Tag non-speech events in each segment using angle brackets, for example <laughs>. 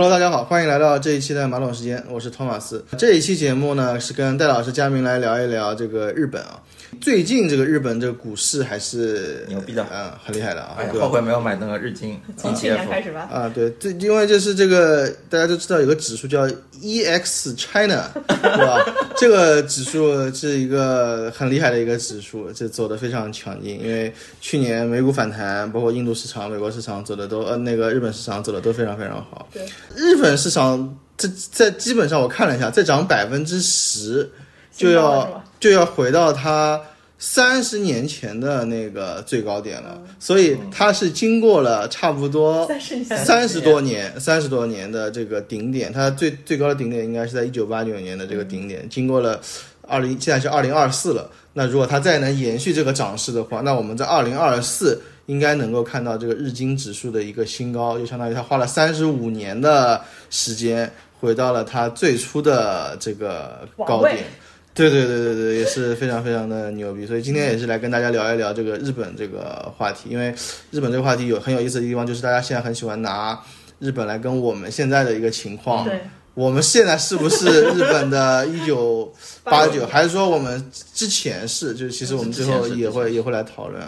Hello，大家好，欢迎来到这一期的马桶时间，我是托马斯。这一期节目呢，是跟戴老师、佳明来聊一聊这个日本啊。最近这个日本这个股市还是牛逼的嗯，很厉害的啊。后悔没有买那个日经。从去年开始吧。啊，对，这因为就是这个大家都知道有个指数叫 EX China，<laughs> 对吧？这个指数是一个很厉害的一个指数，这走的非常强劲。因为去年美股反弹，包括印度市场、美国市场走的都呃那个日本市场走的都非常非常好。对，日本市场这在基本上我看了一下，再涨百分之十就要就要回到它三十年前的那个最高点了，所以它是经过了差不多三十多年三十多年的这个顶点，它最最高的顶点应该是在一九八九年的这个顶点，经过了二零现在是二零二四了。那如果它再能延续这个涨势的话，那我们在二零二四应该能够看到这个日经指数的一个新高，就相当于它花了三十五年的时间回到了它最初的这个高点。对对对对对，也是非常非常的牛逼，所以今天也是来跟大家聊一聊这个日本这个话题，因为日本这个话题有很有意思的地方，就是大家现在很喜欢拿日本来跟我们现在的一个情况，对，我们现在是不是日本的一九八九，还是说我们之前是？就是其实我们最后也会也会来讨论。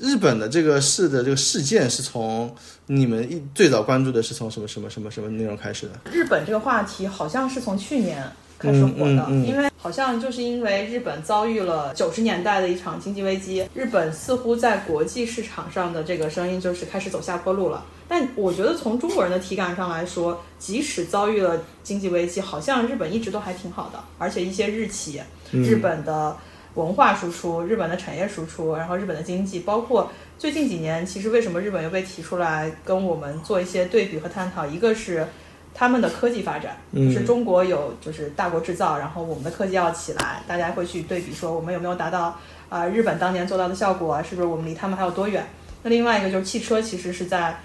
日本的这个事的这个事件是从你们一最早关注的是从什么什么什么什么内容开始的？日本这个话题好像是从去年开始火的，嗯嗯嗯因为好像就是因为日本遭遇了九十年代的一场经济危机，日本似乎在国际市场上的这个声音就是开始走下坡路了。但我觉得从中国人的体感上来说，即使遭遇了经济危机，好像日本一直都还挺好的，而且一些日企、日本的文化输出、日本的产业输出，然后日本的经济，包括最近几年，其实为什么日本又被提出来跟我们做一些对比和探讨？一个是他们的科技发展，就是中国有就是大国制造，然后我们的科技要起来，大家会去对比说我们有没有达到啊、日本当年做到的效果，是不是我们离他们还有多远？那另外一个就是汽车，其实是在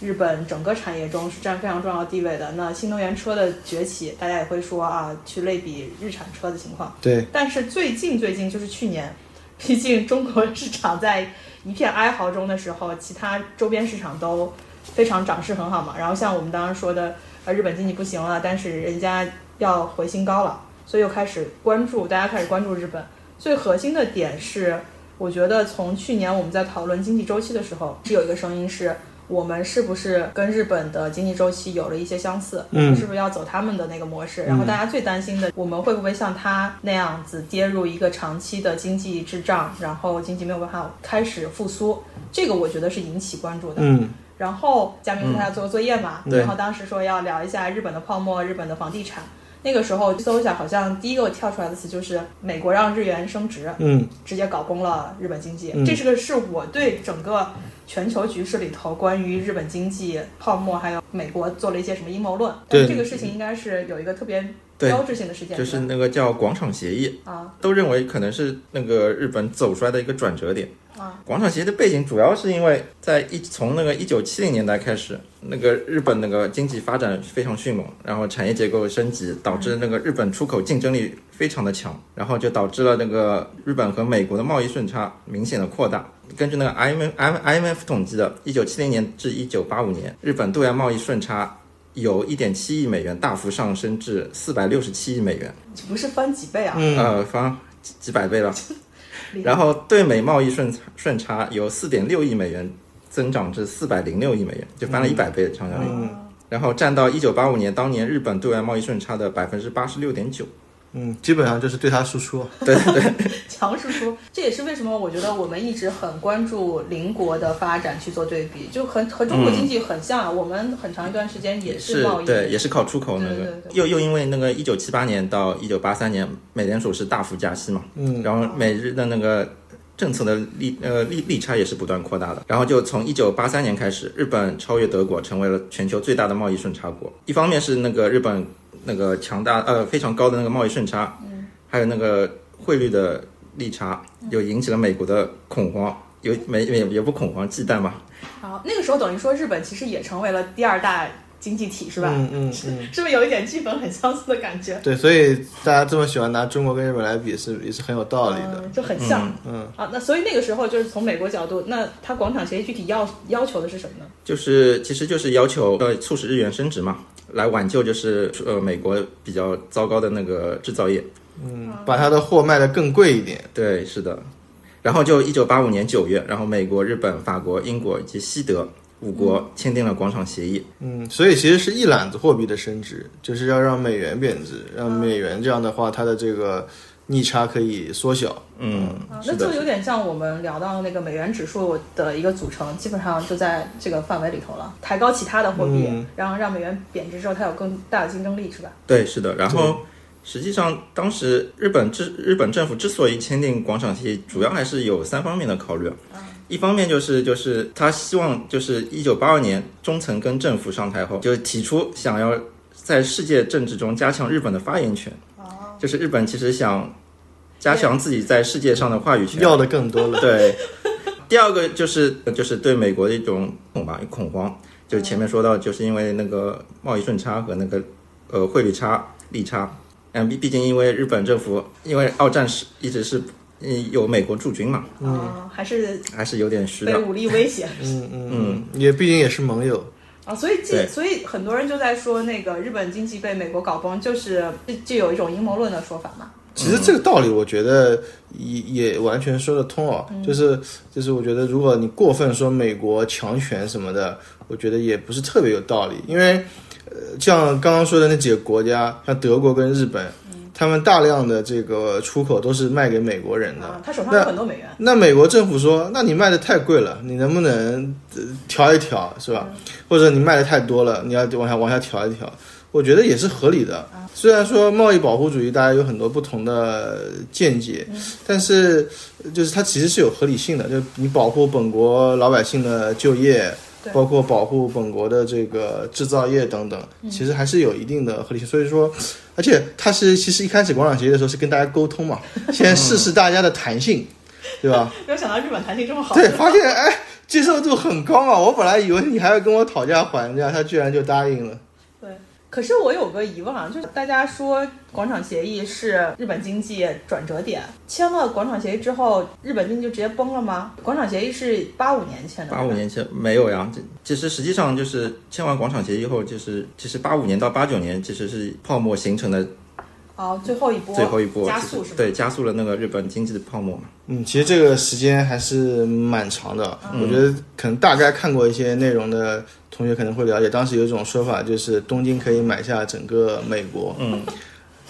日本整个产业中是占非常重要地位的。那新能源车的崛起，大家也会说啊，去类比日产车的情况。对，但是最近最近就是去年，毕竟中国市场在一片哀嚎中的时候，其他周边市场都非常涨势很好嘛。然后像我们当时说的，呃，日本经济不行了，但是人家要回新高了，所以又开始关注，大家开始关注日本。最核心的点是，我觉得从去年我们在讨论经济周期的时候，是有一个声音是。我们是不是跟日本的经济周期有了一些相似？我们是不是要走他们的那个模式？然后大家最担心的，我们会不会像他那样子跌入一个长期的经济滞胀，然后经济没有办法开始复苏？这个我觉得是引起关注的。嗯，然后嘉明说他要做个作业嘛，对然后当时说要聊一下日本的泡沫、日本的房地产。那个时候搜一下，好像第一个跳出来的词就是美国让日元升值，嗯，直接搞崩了日本经济。嗯这是个是我对整个全球局势里头关于日本经济泡沫还有美国做了一些什么阴谋论。但对这个事情应该是有一个特别对标志性的事件，就是那个叫广场协议，啊都认为可能是那个日本走出来的一个转折点。啊，广场协议的背景主要是因为在一从那个一九七零年代开始，那个日本那个经济发展非常迅猛，然后产业结构升级，导致那个日本出口竞争力非常的强，然后就导致了那个日本和美国的贸易顺差明显的扩大。根据那个 IMF IMF 统计的，一九七零年至一九八五年，日本对外贸易顺差由一点七亿美元大幅上升至四百六十七亿美元，这不是翻几倍啊？嗯呃，翻几几百倍了。然后对美贸易顺顺差由四点六亿美元增长至四百零六亿美元，就翻了一百倍的成长率。嗯然后占到一九八五年当年日本对外贸易顺差的百分之八十六点九。嗯，基本上就是对他输出。对 <laughs> 对。对，<laughs> 强输出，这也是为什么我觉得我们一直很关注邻国的发展去做对比，就和和中国经济很像，我们很长一段时间也是贸易，对，也是靠出口那个。对对对。又又因为那个一九七八年到一九八三年，美联储是大幅加息嘛，嗯，然后美日的那个政策的利呃利利差也是不断扩大的。然后就从一九八三年开始，日本超越德国，成为了全球最大的贸易顺差国。一方面是那个日本那个强大呃非常高的那个贸易顺差，嗯，还有那个汇率的利差，又引起了美国的恐慌。有美也也不恐慌忌惮嘛，好，那个时候等于说日本其实也成为了第二大经济体，是吧？嗯嗯嗯，是不是有一点剧本很相似的感觉？对，所以大家这么喜欢拿中国跟日本来比是也是很有道理的。嗯，就很像。嗯啊，那所以那个时候就是从美国角度，那它广场协议具体要要求的是什么呢？就是其实就是要求呃促使日元升值嘛，来挽救就是呃美国比较糟糕的那个制造业。嗯，把它的货卖得更贵一点。对，是的。然后就一九八五年九月，然后美国、日本、法国、英国以及西德五国签订了广场协议。嗯，所以其实是一揽子货币的升值，就是要让美元贬值，让美元这样的话，它的这个逆差可以缩小。嗯，啊，那就有点像我们聊到那个美元指数的一个组成，基本上就在这个范围里头了。抬高其他的货币，嗯然后让美元贬值之后，它有更大的竞争力，是吧？对，是的。然后实际上，当时日本之日本政府之所以签订广场协议，主要还是有三方面的考虑。一方面就是就是他希望就是一九八二年中层跟政府上台后，就提出想要在世界政治中加强日本的发言权。就是日本其实想加强自己在世界上的话语权。要的更多了。对，第二个就是就是对美国的一种恐吧恐慌，就是前面说到，就是因为那个贸易顺差和那个呃汇率差利差，嗯，毕毕竟因为日本政府因为二战时一直是嗯有美国驻军嘛，嗯，还是还是有点虚的。被武力威胁嗯嗯嗯，也毕竟也是盟友。啊，所以这所以很多人就在说那个日本经济被美国搞崩，就是就就有一种阴谋论的说法嘛。其实这个道理，我觉得也也完全说得通哦。就是就是，我觉得如果你过分说美国强权什么的，我觉得也不是特别有道理。因为呃，像刚刚说的那几个国家，像德国跟日本，他们大量的这个出口都是卖给美国人的。啊，他手上有很多美元。那美国政府说，那你卖的太贵了，你能不能呃调一调，是吧？或者你卖的太多了，你要往下往下调一调，我觉得也是合理的。虽然说贸易保护主义大家有很多不同的见解，但是就是它其实是有合理性的，就你保护本国老百姓的就业。对包括保护本国的这个制造业等等，其实还是有一定的合理性。所以说，而且它是其实一开始广场协议的时候是跟大家沟通嘛，<laughs> 先试试大家的弹性，对吧？<laughs> 没有想到日本弹性这么好。对，发现哎，接受度很高啊！我本来以为你还要跟我讨价还价，他居然就答应了。可是我有个疑问啊，就是大家说广场协议是日本经济转折点，签了广场协议之后，日本经济就直接崩了吗？广场协议是八五年签的，八五年前没有呀，这其实实际上就是签完广场协议后，就是其实八五年到八九年其实是泡沫形成的哦，最后一波最后一波，加速是吧？对，加速了那个日本经济的泡沫嘛。嗯，其实这个时间还是蛮长的。我觉得可能大概看过一些内容的同学可能会了解，当时有一种说法就是东京可以买下整个美国。嗯，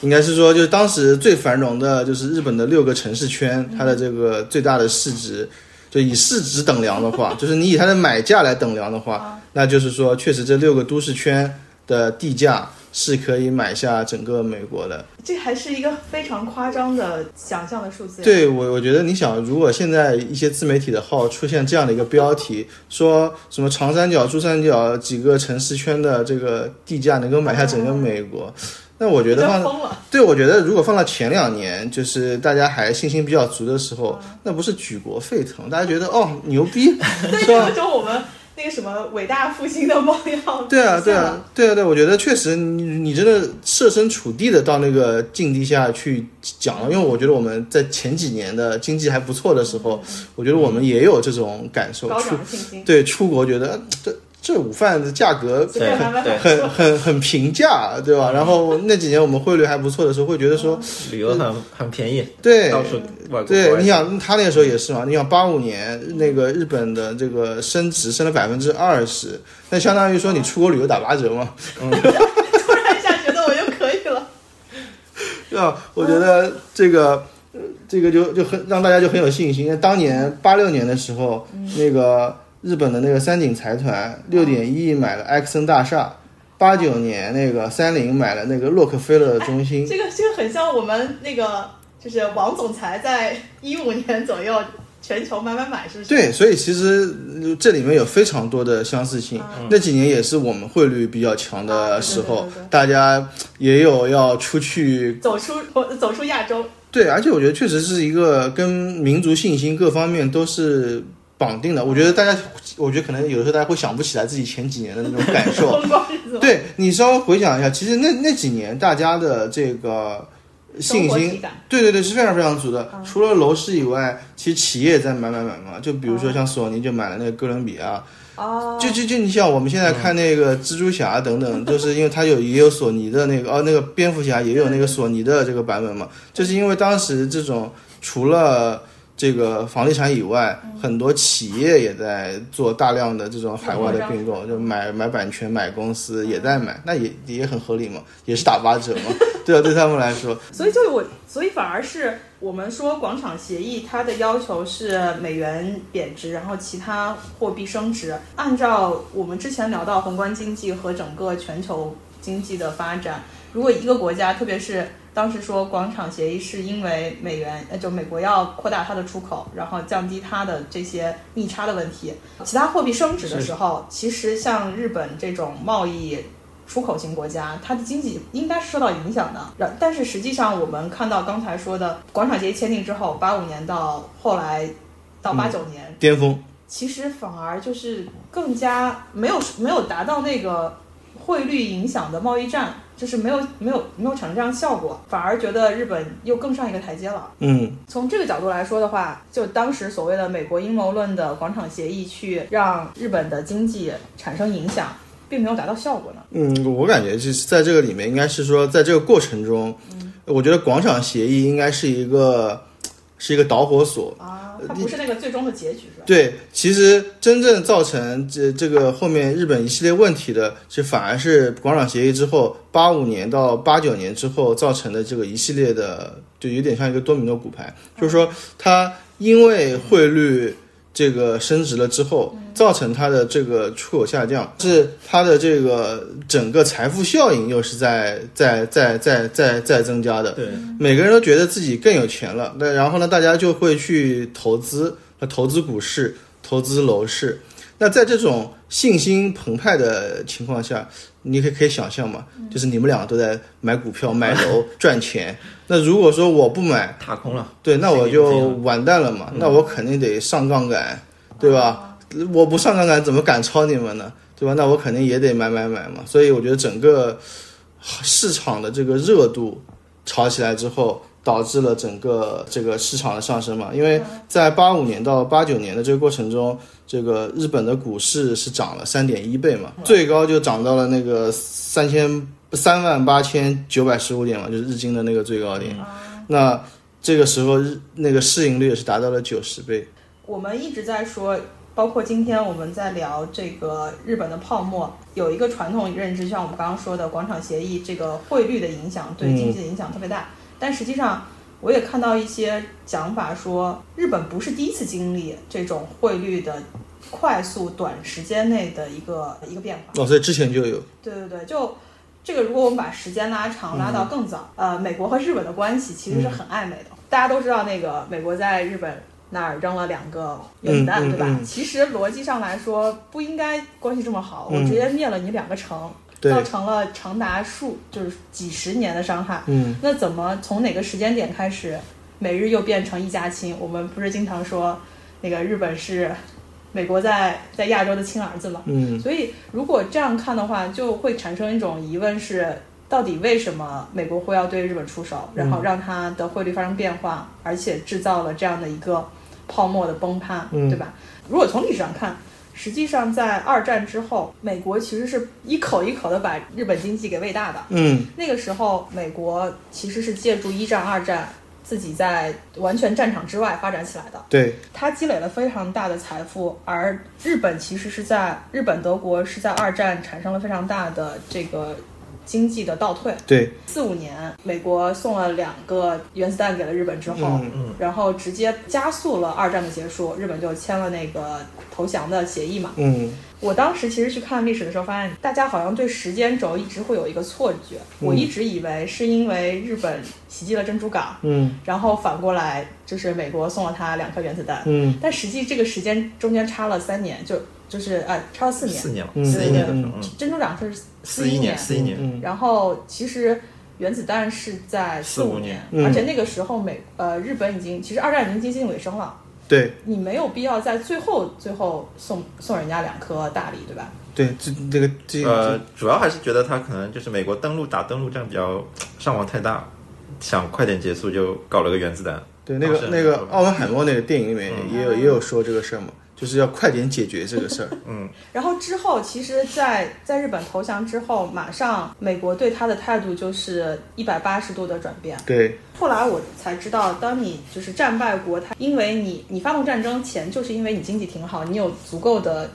应该是说就是当时最繁荣的就是日本的六个城市圈，它的这个最大的市值。就以市值等量的话，就是你以它的买价来等量的话，那就是说，确实这六个都市圈的地价是可以买下整个美国的。这还是一个非常夸张的想象的数字。，对我，我觉得你想，如果现在一些自媒体的号出现这样的一个标题，说什么长三角、珠三角几个城市圈的这个地价能够买下整个美国，那我觉得放疯了。对，我觉得如果放到前两年，就是大家还信心比较足的时候，那不是举国沸腾，大家觉得哦牛逼，<laughs> 对，是吧？就我们那个什么伟大复兴的梦要对啊，对啊对啊，对，我觉得确实你你真的设身处地的到那个境地下去讲了，因为我觉得我们在前几年的经济还不错的时候，我觉得我们也有这种感受，高出涨的信心，对出国觉得呃这这午饭的价格随便买买买。很很很平价，对吧？然后那几年我们汇率还不错的时候，会觉得说，旅游很很便宜，对对，你想他那个时候也是嘛，你想八五年那个日本的这个升值升了百分之二十，那相当于说你出国旅游打八折嘛。<laughs> 突然一下觉得我就可以了。对吧？我觉得这个，呃这个就就很让大家就很有信心。因为当年八六年的时候，那个日本的那个三井财团六点一亿买了埃克森大厦，八九年那个三菱买了那个洛克菲勒中心。这个这个很像我们那个，就是王总裁在一五年左右全球买买买，是不是？对，所以其实呃这里面有非常多的相似性。那几年也是我们汇率比较强的时候，啊对对对对大家也有要出去走出走出亚洲，对，而且我觉得确实是一个跟民族信心各方面都是绑定的。我觉得大家，我觉得可能有的时候大家会想不起来自己前几年的那种感受。<laughs> 对你稍微回想一下，其实那那几年大家的这个信心。对对对，是非常非常足的。除了楼市以外，其实企业在买买买嘛，就比如说像索尼就买了那个哥伦比亚，哦，就就就你像我们现在看那个蜘蛛侠等等，<laughs> 就是因为它有也有索尼的那个哦，那个蝙蝠侠也有那个索尼的这个版本嘛，就是因为当时这种除了这个房地产以外，很多企业也在做大量的这种海外的并购，就买买版权、买公司也在买，那也也很合理嘛，也是打八折嘛，<laughs> 对啊，对他们来说，所以就我，所以反而是我们说广场协议，它的要求是美元贬值，然后其他货币升值。按照我们之前聊到宏观经济和整个全球经济的发展，如果一个国家，特别是当时说广场协议是因为美元，呃，就美国要扩大它的出口，然后降低它的这些逆差的问题，其他货币升值的时候，其实像日本这种贸易。出口型国家，它的经济应该是受到影响的。然，但是实际上我们看到刚才说的广场协议签订之后，八五年到后来到八九年，巅峰。其实反而就是更加没有没有达到那个汇率影响的贸易战，就是没有没有没有产生这样的效果，反而觉得日本又更上一个台阶了。嗯，从这个角度来说的话，就当时所谓的美国阴谋论的广场协议，去让日本的经济产生影响。并没有达到效果呢。嗯，我感觉就是在这个里面，应该是说，在这个过程中，我觉得广场协议应该是一个是一个导火索啊，它不是那个最终的结局是吧？对，其实真正造成这这个后面日本一系列问题的，是反而是广场协议之后八五年到八九年之后造成的这个一系列的，就有点像一个多米诺骨牌，就是说它因为汇率。这个升值了之后，造成它的这个出口下降，是它的这个整个财富效应又是在在在在在在增加的。对，每个人都觉得自己更有钱了，那然后呢，大家就会去投资，投资股市，投资楼市。那在这种信心澎湃的情况下，你可以可以想象嘛，就是你们两个都在买股票、买楼赚钱。那如果说我不买，踏空了，对，那我就完蛋了嘛。那我肯定得上杠杆，对吧？我不上杠杆怎么赶超你们呢？对吧？那我肯定也得买买买嘛。所以我觉得整个市场的这个热度炒起来之后。导致了整个这个市场的上升嘛？因为在八五年到八九年的这个过程中，这个日本的股市是涨了三点一倍嘛，最高就涨到了那个三千三万八千九百十五点嘛，就是日经的那个最高点。那这个时候日那个市盈率也是达到了九十倍。我们一直在说，包括今天我们在聊这个日本的泡沫，有一个传统认知，像我们刚刚说的广场协议，这个汇率的影响对经济的影响特别大。但实际上，我也看到一些讲法说，日本不是第一次经历这种汇率的快速短时间内的一个一个变化。哦，所以之前就有。对对对，就这个，如果我们把时间拉长，拉到更早，呃，美国和日本的关系其实是很暧昧的。大家都知道，那个美国在日本那儿扔了两个原子弹，对吧？其实逻辑上来说，不应该关系这么好，我直接灭了你两个城。造成了长达数就是几十年的伤害。嗯，那怎么从哪个时间点开始，美日又变成一家亲？我们不是经常说，那个日本是美国在在亚洲的亲儿子嘛？嗯，所以如果这样看的话，就会产生一种疑问：是到底为什么美国会要对日本出手，然后让它的汇率发生变化，而且制造了这样的一个泡沫的崩塌，对吧？如果从历史上看。实际上，在二战之后，美国其实是一口一口的把日本经济给喂大的。嗯，那个时候，美国其实是借助一战、二战，自己在完全战场之外发展起来的。对，它积累了非常大的财富，而日本其实是在日本、德国是在二战产生了非常大的这个。经济的倒退，对，四五年，美国送了两个原子弹给了日本之后，然后直接加速了二战的结束，日本就签了那个投降的协议嘛。嗯，我当时其实去看历史的时候，发现大家好像对时间轴一直会有一个错觉，我一直以为是因为日本袭击了珍珠港，嗯，然后反过来就是美国送了他两颗原子弹，嗯，但实际这个时间中间差了三年，就。就是呃，差了四年，四年嘛，四一年珍珠港是四一年，四一年。然后其实原子弹是在四五年，而且那个时候美呃日本已经其实二战已经接近尾声了。对，你没有必要在最后最后送送人家两颗大礼，对吧？对，这这个这呃，主要还是觉得他可能就是美国登陆打登陆战比较伤亡太大，想快点结束就搞了个原子弹。对，那个那个奥本海默那个电影里面也有也有说这个事儿嘛。就是要快点解决这个事儿。<laughs> 嗯然后之后，其实在，在日本投降之后，马上美国对他的态度就是一百八十度的转变。对，后来我才知道，当你就是战败国，他因为你你发动战争前，就是因为你经济挺好，你有足够的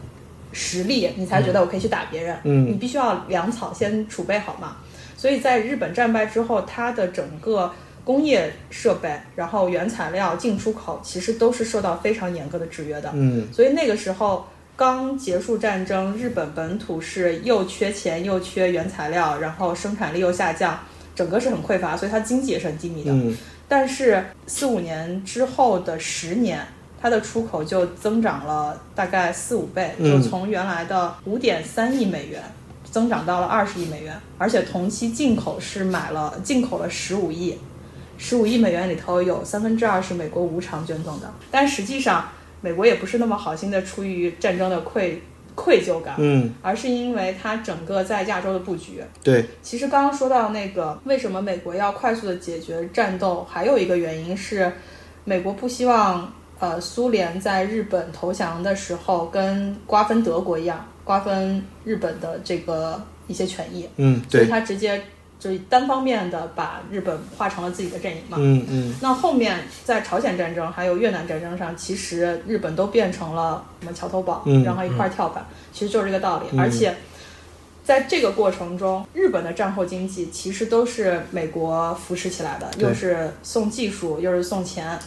实力，你才觉得我可以去打别人。嗯你必须要粮草先储备好嘛。所以在日本战败之后，他的整个工业设备，然后原材料进出口，其实都是受到非常严格的制约的。嗯所以那个时候刚结束战争，日本本土是又缺钱又缺原材料，然后生产力又下降，整个是很匮乏，所以它经济也是很低迷的。嗯但是四五年之后的十年，它的出口就增长了大概四五倍，嗯就从原来的五点三亿美元。增长到了二十亿美元，而且同期进口是买了进口了十五亿，十五亿美元里头有三分之二是美国无偿捐赠的，但实际上美国也不是那么好心的出于战争的愧愧疚感，嗯，而是因为它整个在亚洲的布局，对，其实刚刚说到那个为什么美国要快速的解决战斗，还有一个原因是，美国不希望呃苏联在日本投降的时候跟瓜分德国一样，瓜分日本的这个一些权益，嗯所以对，他直接就是单方面的把日本划成了自己的阵营嘛。嗯嗯那后面在朝鲜战争还有越南战争上，其实日本都变成了什么桥头堡，嗯然后一块儿跳板，其实就是这个道理。嗯而且在这个过程中，日本的战后经济其实都是美国扶持起来的，又是送技术，又是送钱。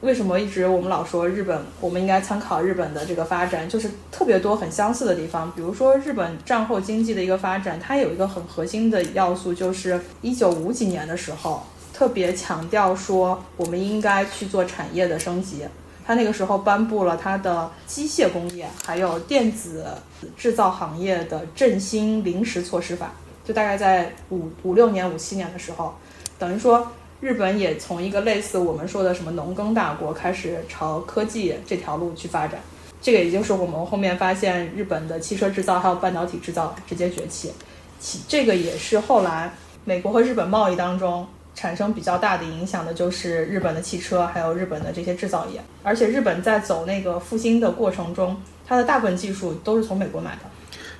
为什么一直我们老说日本，我们应该参考日本的这个发展，就是特别多很相似的地方。比如说日本战后经济的一个发展，它有一个很核心的要素，就是一九五几年的时候，特别强调说我们应该去做产业的升级。他那个时候颁布了他的机械工业还有电子制造行业的振兴临时措施法，就大概在五五六年、五七年的时候，等于说日本也从一个类似我们说的什么农耕大国开始朝科技这条路去发展。这个也就是我们后面发现日本的汽车制造还有半导体制造直接崛起，其这个也是后来美国和日本贸易当中产生比较大的影响的，就是日本的汽车还有日本的这些制造业。而且日本在走那个复兴的过程中，它的大部分技术都是从美国买的，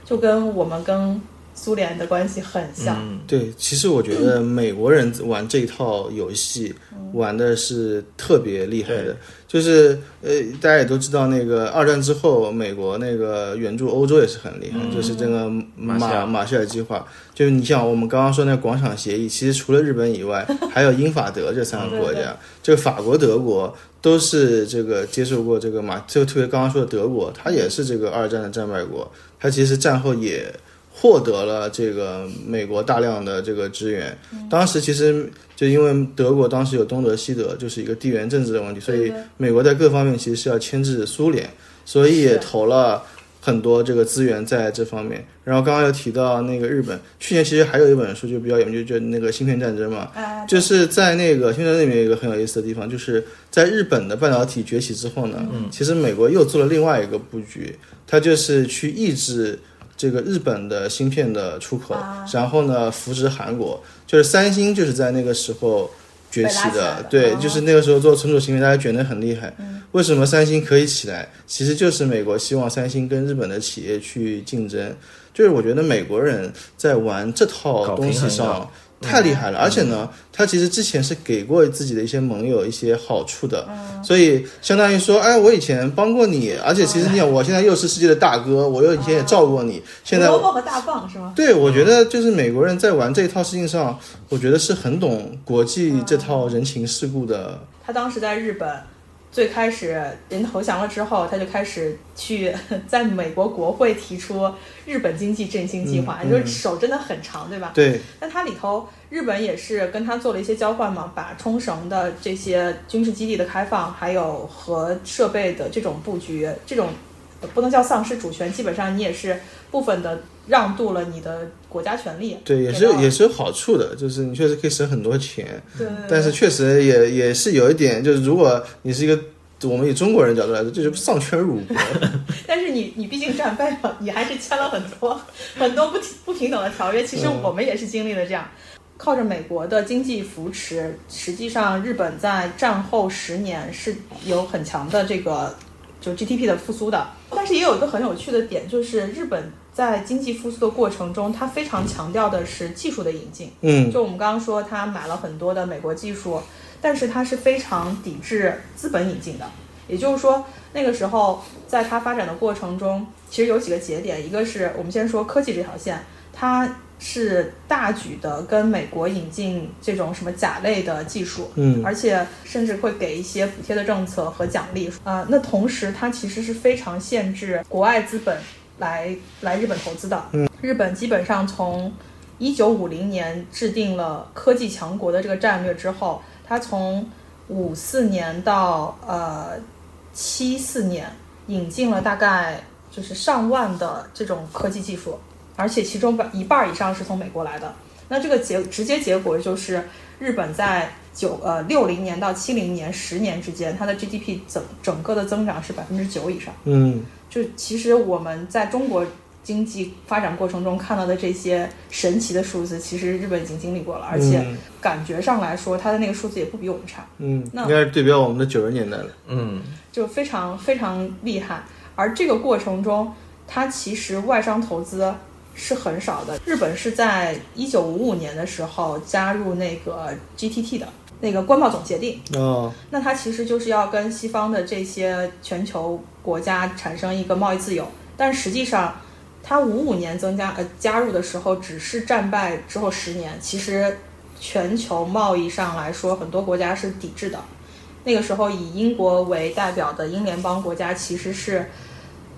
就跟我们跟苏联的关系很像。嗯，对，其实我觉得美国人玩这套游戏玩的是特别厉害的，就是呃，大家也都知道，那个二战之后，美国那个援助欧洲也是很厉害，就是这个马马马歇尔计划。就是你像我们刚刚说那个广场协议，其实除了日本以外，<laughs> 还有英法德这三个国家，这个法国、德国都是这个接受过这个马，就特别刚刚说的德国，它也是这个二战的战败国，它其实战后也。获得了这个美国大量的这个支援，当时其实就因为德国当时有东德西德，就是一个地缘政治的问题，所以美国在各方面其实是要牵制苏联，所以也投了很多这个资源在这方面。然后刚刚又提到那个日本，去年其实还有一本书就比较有名，就就那个芯片战争嘛，哎，就是在那个芯片战争里面有一个很有意思的地方，就是在日本的半导体崛起之后呢，其实美国又做了另外一个布局，它就是去抑制这个日本的芯片的出口，啊然后呢扶持韩国，就是三星就是在那个时候崛起的对，哦就是那个时候做存储芯片，大家卷得很厉害。为什么三星可以起来？其实就是美国希望三星跟日本的企业去竞争。就是我觉得美国人在玩这套东西上太厉害了，而且呢，他其实之前是给过自己的一些盟友一些好处的，所以相当于说，哎，我以前帮过你，而且其实你想，我现在又是世界的大哥，我又以前也照顾过你，现在萝卜和大棒是吗？对，我觉得就是美国人在玩这一套事情上，我觉得是很懂国际这套人情世故的。他当时在日本，最开始人投降了之后，他就开始去 <laughs> 在美国国会提出日本经济振兴计划，嗯就是手真的很长，对吧？对，那它里头日本也是跟他做了一些交换嘛，把冲绳的这些军事基地的开放，还有核设备的这种布局，这种呃不能叫丧失主权，基本上你也是部分的让渡了你的国家权利。对，也是也是有好处的，就是你确实可以省很多钱，但是确实也也是有一点，就是如果你是一个我们以中国人角度来说，这就是丧权辱国。<laughs> 但是你你毕竟战败了，你还是签了很多 <laughs> 很多不不平等的条约。其实嗯我们也是经历了这样，靠着美国的经济扶持，实际上日本在战后十年是有很强的这个就 GDP 的复苏的。但是也有一个很有趣的点，就是日本在经济复苏的过程中，它非常强调的是技术的引进。嗯就我们刚刚说，它买了很多的美国技术，但是它是非常抵制资本引进的。也就是说，那个时候在它发展的过程中，其实有几个节点，一个是我们先说科技这条线，它是大举的跟美国引进这种什么甲类的技术，嗯。而且甚至会给一些补贴的政策和奖励。啊、那同时，它其实是非常限制国外资本来来日本投资的。嗯，日本基本上从一九五零年制定了科技强国的这个战略之后，它从五四年到呃七四年引进了大概就是上万的这种科技技术，而且其中百一半以上是从美国来的。那这个结直接结果就是日本在九呃六零年到七零年十年之间，它的 GDP 整整个的增长是百分之九以上。嗯就其实我们在中国经济发展过程中看到的这些神奇的数字，其实日本已经经历过了，而且嗯感觉上来说，它的那个数字也不比我们差，嗯，那应该是对标我们的九十年代了。嗯就非常非常厉害。而这个过程中，它其实外商投资是很少的。日本是在一九五五年的时候加入那个 GTT 的那个关贸总协定，哦，那它其实就是要跟西方的这些全球国家产生一个贸易自由，但实际上，它五五年增加呃加入的时候，只是战败之后十年，其实全球贸易上来说，很多国家是抵制的。那个时候以英国为代表的英联邦国家其实是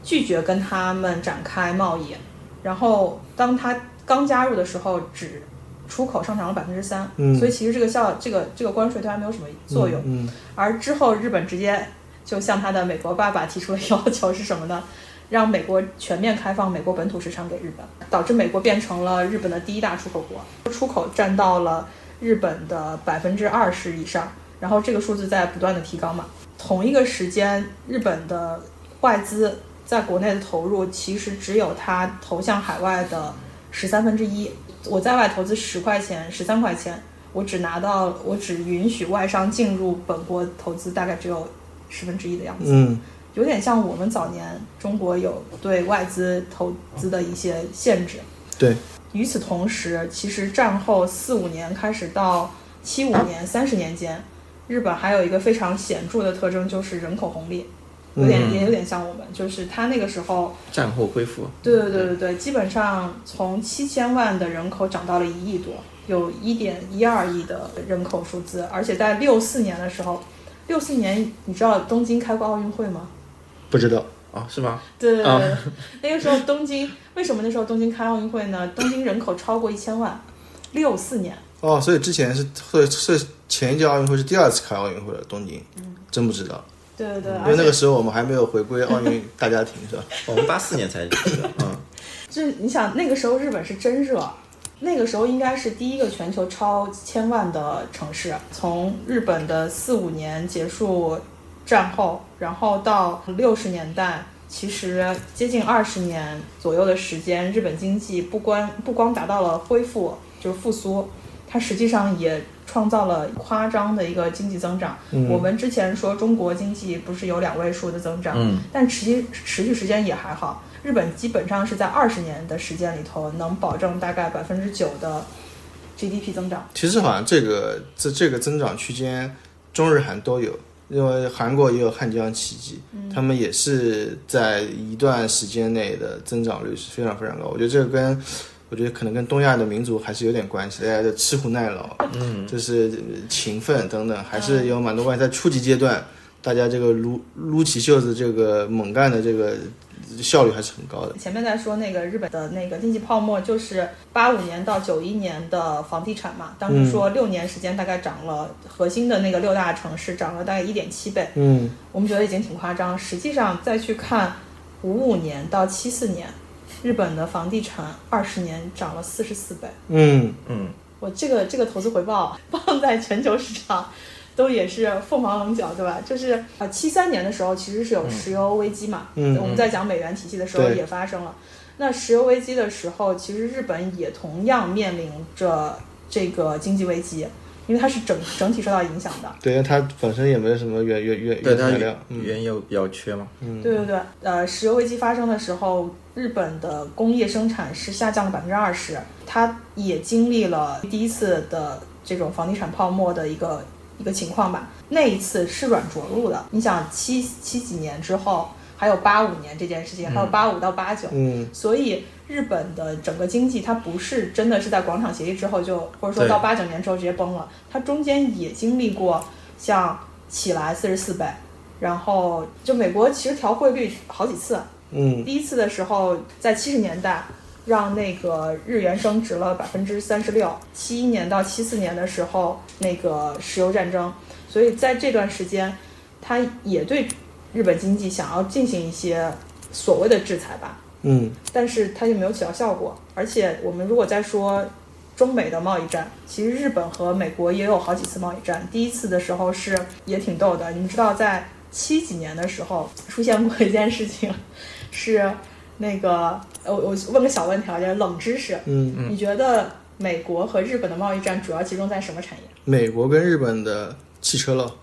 拒绝跟他们展开贸易，然后当他刚加入的时候，只出口上涨了百分之三，嗯所以其实这个效这个这个关税对它没有什么作用。嗯而之后日本直接就向他的美国爸爸提出了要求是什么呢？让美国全面开放美国本土市场给日本，导致美国变成了日本的第一大出口国，出口占到了日本的百分之二十以上，然后这个数字在不断的提高嘛。同一个时间，日本的外资在国内的投入其实只有它投向海外的十三分之一。我在外投资十块钱、十三块钱，我只拿到，我只允许外商进入本国投资，大概只有十分之一的样子，嗯有点像我们早年中国有对外资投资的一些限制。对，与此同时，其实战后四五年开始到七五年、三十年间，日本还有一个非常显著的特征，就是人口红利，有点、嗯也有点像我们，就是他那个时候战后恢复，对对对对对，基本上从七千万的人口涨到了一亿多，有一点一二亿的人口数字，而且在六四年的时候，六四年你知道东京开过奥运会吗？不知道。啊，是吗？对对对，啊那个时候东京为什么那时候东京开奥运会呢？东京人口超过一千万，六四年，哦，所以之前是是是前一届奥运会是第二次开奥运会了，东京，真不知道，对对对，因为那个时候我们还没有回归奥运大家庭，是吧？<laughs> 我们八四年才嗯，<laughs> 就是你想那个时候日本是真热，那个时候应该是第一个全球超千万的城市。从日本的四五年结束战后，然后到六十年代，其实接近二十年左右的时间，日本经济不光不光达到了恢复，就是复苏，它实际上也创造了夸张的一个经济增长。我们之前说中国经济不是有两位数的增长，嗯但持续持续时间也还好。日本基本上是在二十年的时间里头，能保证大概百分之九的 GDP 增长。其实好像这个这这个增长区间，中日韩都有，因为韩国也有汉江奇迹，他们也是在一段时间内的增长率是非常非常高。我觉得这个跟我觉得可能跟东亚的民族还是有点关系，大家的吃苦耐劳，嗯，就是勤奋等等，还是有蛮多关系。在初级阶段，大家这个撸撸起袖子，这个猛干的这个效率还是很高的。前面在说那个日本的那个经济泡沫，就是八五年到九一年的房地产嘛，当时说六年时间大概涨了，核心的那个六大城市涨了大概一点七倍，嗯我们觉得已经挺夸张。实际上再去看五五年到七四年，日本的房地产二十年涨了四十四倍。嗯嗯，我这个这个投资回报 <laughs> 放在全球市场，都也是凤毛麟角，对吧？就是啊，七三年的时候其实是有石油危机嘛，嗯我们在讲美元体系的时候也发生了。那石油危机的时候，其实日本也同样面临着这个经济危机，因为它是整整体受到影响的。对，它本身也没有什么原原原原材料，嗯原油比较缺嘛。嗯对对对，呃，石油危机发生的时候，日本的工业生产是下降了百分之二十，它也经历了第一次的这种房地产泡沫的一个一个情况吧。那一次是软着陆的，你想七七几年之后，还有八五年这件事情，还有八五到八九，嗯。所以日本的整个经济它不是真的是在广场协议之后就，或者说到八九年之后直接崩了，它中间也经历过像起来四十四倍，然后就美国其实调汇率好几次，嗯。第一次的时候在七十年代。让那个日元升值了百分之三十六，七一年到七四年的时候，那个石油战争，所以在这段时间，它也对日本经济想要进行一些所谓的制裁吧，嗯但是它就没有起到效果。而且我们如果再说中美的贸易战，其实日本和美国也有好几次贸易战。第一次的时候是也挺逗的，你们知道在七几年的时候出现过一件事情，是那个呃我我问个小问题啊，就是冷知识，嗯，你觉得美国和日本的贸易战主要集中在什么产业？美国跟日本的汽车了，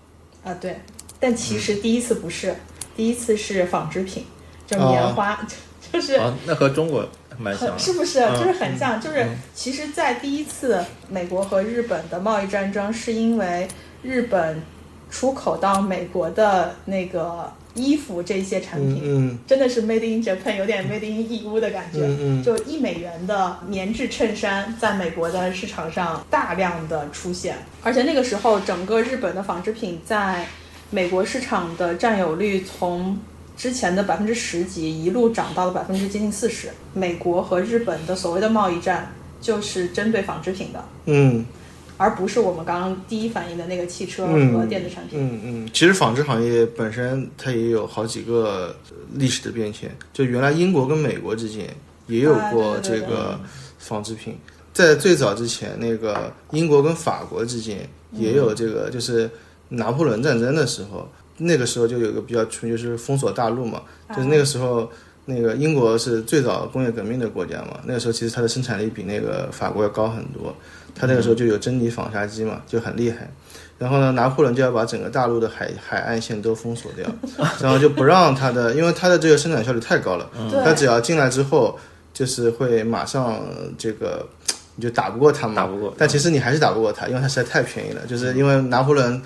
啊，对，但其实第一次不是，第一次是纺织品，就棉花，<laughs> 就是哦，那和中国蛮像的。是不是？嗯就是很像，就是其实，在第一次美国和日本的贸易战争，是因为日本出口到美国的那个衣服这些产品，嗯真的是 Made in Japan，有点 Made in 义乌的感觉。嗯嗯就一美元的棉质衬衫在美国的市场上大量的出现，而且那个时候整个日本的纺织品在美国市场的占有率从之前的百分之十几一路涨到了百分之接近四十。美国和日本的所谓的贸易战就是针对纺织品的，嗯而不是我们刚刚第一反应的那个汽车嗯和电子产品。嗯嗯，其实纺织行业本身它也有好几个历史的变迁，就原来英国跟美国之间也有过这个纺织品，在最早之前，那个英国跟法国之间也有这个，就是拿破仑战争的时候，那个时候就有一个比较出名，就是封锁大陆嘛，就是那个时候。那个英国是最早工业革命的国家嘛，那个时候其实它的生产力比那个法国要高很多，它那个时候就有珍妮纺纱机嘛，就很厉害。然后呢，拿破仑就要把整个大陆的海海岸线都封锁掉，<laughs> 然后就不让它的，因为它的这个生产效率太高了，对它只要进来之后，就是会马上这个你就打不过它嘛，打不过但其实你还是打不过它，因为它实在太便宜了。就是因为拿破仑，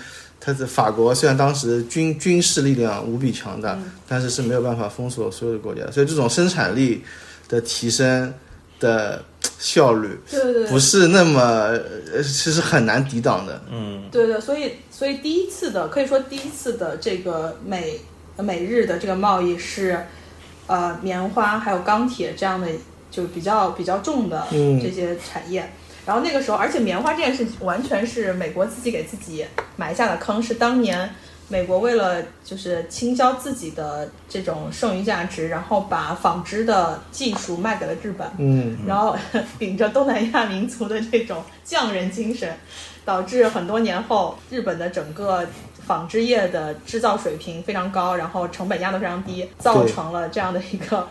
他的法国虽然当时军军事力量无比强大，但是是没有办法封锁所有的国家，所以这种生产力的提升的效率对对对，不是那么，呃，其实很难抵挡的。嗯，对对，所以所以第一次的可以说第一次的这个美美日的这个贸易是，呃，棉花还有钢铁这样的就比较比较重的嗯这些产业。然后那个时候，而且棉花这件事情完全是美国自己给自己埋下的坑，是当年美国为了就是倾销自己的这种剩余价值，然后把纺织的技术卖给了日本。嗯然后秉着东南亚民族的这种匠人精神，导致很多年后日本的整个纺织业的制造水平非常高，然后成本压得非常低，造成了这样的一个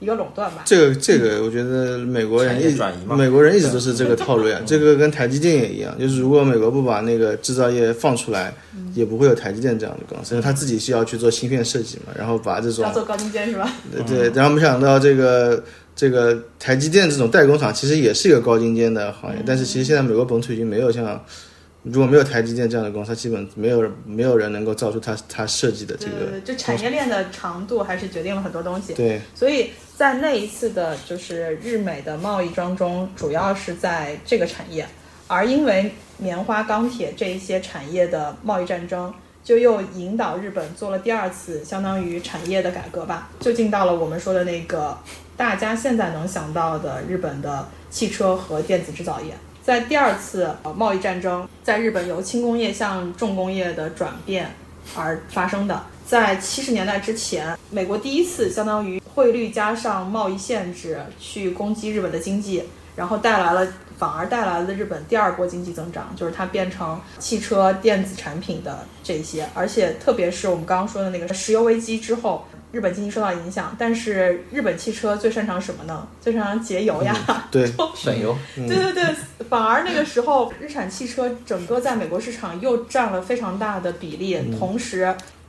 一个垄断吧。这个这个，我觉得美国人一转移嘛美国人一直都是这个套路呀。这个跟台积电也一样，就是如果美国不把那个制造业放出来，也不会有台积电这样的公司。因为他自己需要去做芯片设计嘛，然后把这种要做高精尖是吧？对对，然后没想到这个这个台积电这种代工厂其实也是一个高精尖的行业，但是其实现在美国本土已经没有像如果没有台积电这样的公司，它基本没有人没有人能够造出它它设计的这个对对对，就产业链的长度还是决定了很多东西。对所以在那一次的就是日美的贸易当中，主要是在这个产业，而因为棉花、钢铁这一些产业的贸易战争，就又引导日本做了第二次相当于产业的改革吧，就进到了我们说的那个大家现在能想到的日本的汽车和电子制造业。在第二次贸易战争，在日本由轻工业向重工业的转变而发生的。在七十年代之前，美国第一次相当于汇率加上贸易限制去攻击日本的经济，然后带来了反而带来了日本第二波经济增长，就是它变成汽车、电子产品的这些，而且特别是我们刚刚说的那个石油危机之后，日本经济受到影响，但是日本汽车最擅长什么呢？最擅长节油呀。<laughs> 对，省油。对对对，反而那个时候日产汽车整个在美国市场又占了非常大的比例，同时，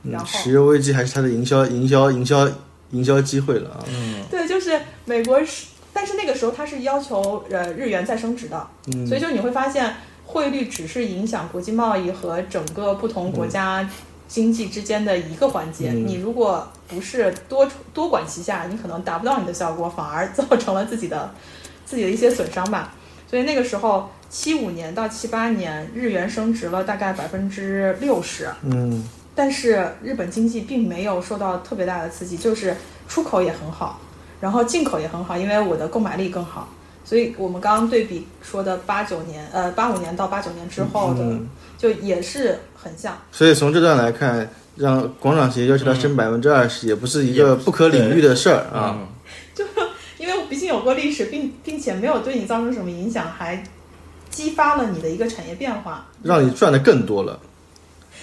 然后石油危机还是它的营销、营销、营销、营销机会了啊。嗯对，就是美国是，但是那个时候它是要求呃日元再升值的，所以就你会发现汇率只是影响国际贸易和整个不同国家经济之间的一个环节。你如果不是多多管齐下，你可能达不到你的效果，反而造成了自己的 <laughs> 自己的一些损伤吧。所以那个时候，七五年到七八年，日元升值了大概百分之六十。嗯，但是日本经济并没有受到特别大的刺激，就是出口也很好，然后进口也很好，因为我的购买力更好。所以我们刚刚对比说的八九年，呃，八五年到八九年之后的，就也是很像。所以从这段来看，让广场鞋要求它升百分之二十，也不是一个不可理喻的事儿啊。<laughs> 就因为我毕竟有过历史，并并且没有对你造成什么影响，还激发了你的一个产业变化，让你赚的更多了。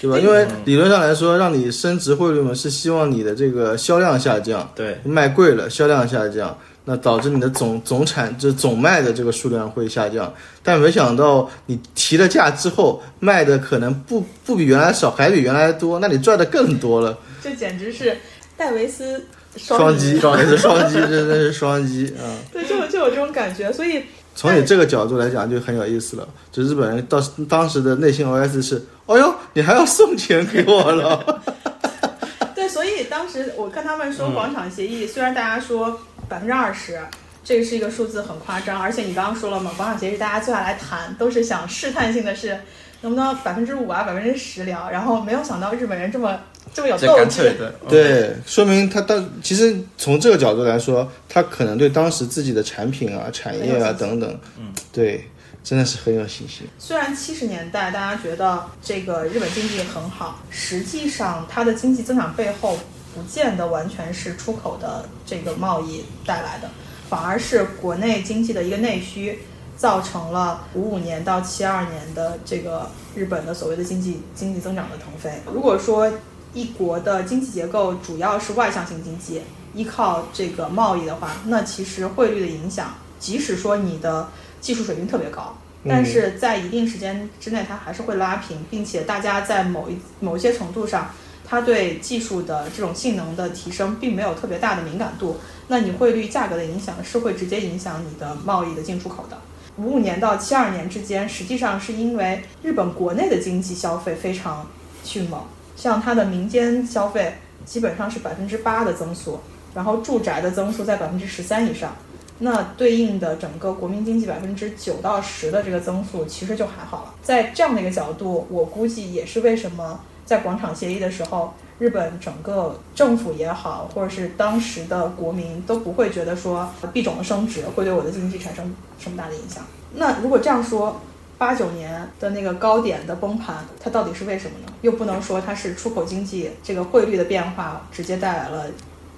对吧？因为理论上来说，让你升值汇率嘛，是希望你的这个销量下降，对，卖贵了，销量下降，那导致你的总总产就总卖的这个数量会下降。但没想到你提了价之后，卖的可能不不比原来少，还比原来多，那你赚的更多了。这简直是戴维斯双击，双击，<laughs> 双击，真的是双击啊！对，就就有这种感觉，所以。从你这个角度来讲，就很有意思了。就日本人到当时的内心 OS 是：哦哟，你还要送钱给我了。<laughs> 对，所以当时我跟他们说广场协议，虽然大家说百分之二十，这个是一个数字很夸张，而且你刚刚说了嘛，广场协议大家坐下来谈，都是想试探性的是能不能百分之五啊，百分之十聊，然后没有想到日本人这么。这么有斗志，对，说明他当其实从这个角度来说，他可能对当时自己的产品啊、产业啊等等，嗯，对，真的是很有信心。虽然七十年代大家觉得这个日本经济很好，实际上它的经济增长背后不见得完全是出口的这个贸易带来的，反而是国内经济的一个内需，造成了五五年到七二年的这个日本的所谓的经济经济增长的腾飞。如果说一国的经济结构主要是外向型经济，依靠这个贸易的话，那其实汇率的影响，即使说你的技术水平特别高，但是在一定时间之内，它还是会拉平，并且大家在某一某些程度上，它对技术的这种性能的提升并没有特别大的敏感度，那你汇率价格的影响是会直接影响你的贸易的进出口的。五五年到七二年之间，实际上是因为日本国内的经济消费非常迅猛。像它的民间消费基本上是百分之八的增速，然后住宅的增速在百分之十三以上，那对应的整个国民经济百分之九到十的这个增速其实就还好了。在这样的一个角度，我估计也是为什么在广场协议的时候，日本整个政府也好，或者是当时的国民都不会觉得说币种的升值会对我的经济产生什么大的影响。那如果这样说，八九年的那个高点的崩盘，它到底是为什么呢？又不能说它是出口经济这个汇率的变化直接带来了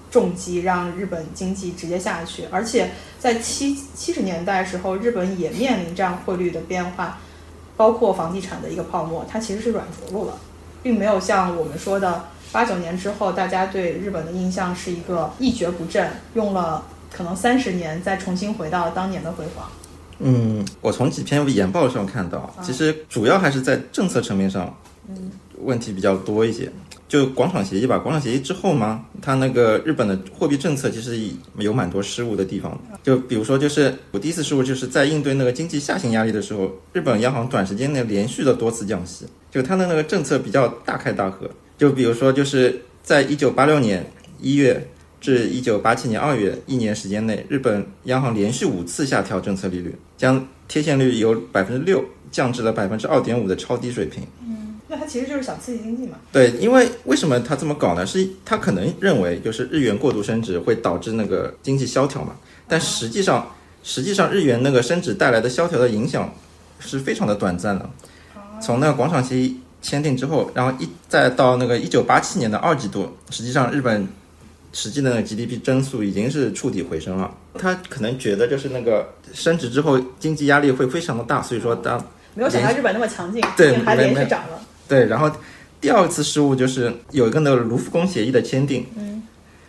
重击，让日本经济直接下去。而且在七七十年代时候，日本也面临这样汇率的变化，包括房地产的一个泡沫，它其实是软着陆了，并没有像我们说的八九年之后，大家对日本的印象是一个一蹶不振，用了可能三十年再重新回到当年的辉煌。嗯，我从几篇研报上看到，其实主要还是在政策层面上，嗯，问题比较多一些。就广场协议吧，广场协议之后嘛，它那个日本的货币政策其实有蛮多失误的地方。就比如说，就是我第一次失误就是在应对那个经济下行压力的时候，日本央行短时间内连续的多次降息，就它的那个政策比较大开大合。就比如说，就是在一九八六年一月。至一九八七年二月，一年时间内，日本央行连续五次下调政策利率，将贴现率由百分之六降至了百分之二点五的超低水平。嗯，那它其实就是想刺激经济嘛？对，因为为什么他这么搞呢？是他可能认为就是日元过度升值会导致那个经济萧条嘛？但实际上，实际上日元那个升值带来的萧条的影响是非常的短暂的。从那个广场协议签订之后，然后一再到那个一九八七年的二季度，实际上日本。实际的那个 GDP 增速已经是触底回升了，他可能觉得就是那个升值之后经济压力会非常的大，所以说当没有想到日本那么强劲，对，还连续涨了。对，然后第二次失误就是有一个那个卢浮宫协议的签订，嗯，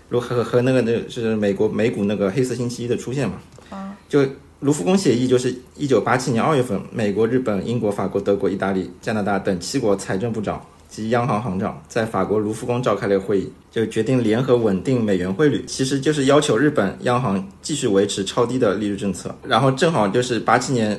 如和和那个那是美国美股那个黑色星期一的出现嘛，啊，就卢浮宫协议就是一九八七年二月份，美国、日本、英国、法国、德国、意大利、加拿大等七国财政部长及央行行长在法国卢浮宫召开了会议，就决定联合稳定美元汇率，其实就是要求日本央行继续维持超低的利率政策。然后正好就是八七年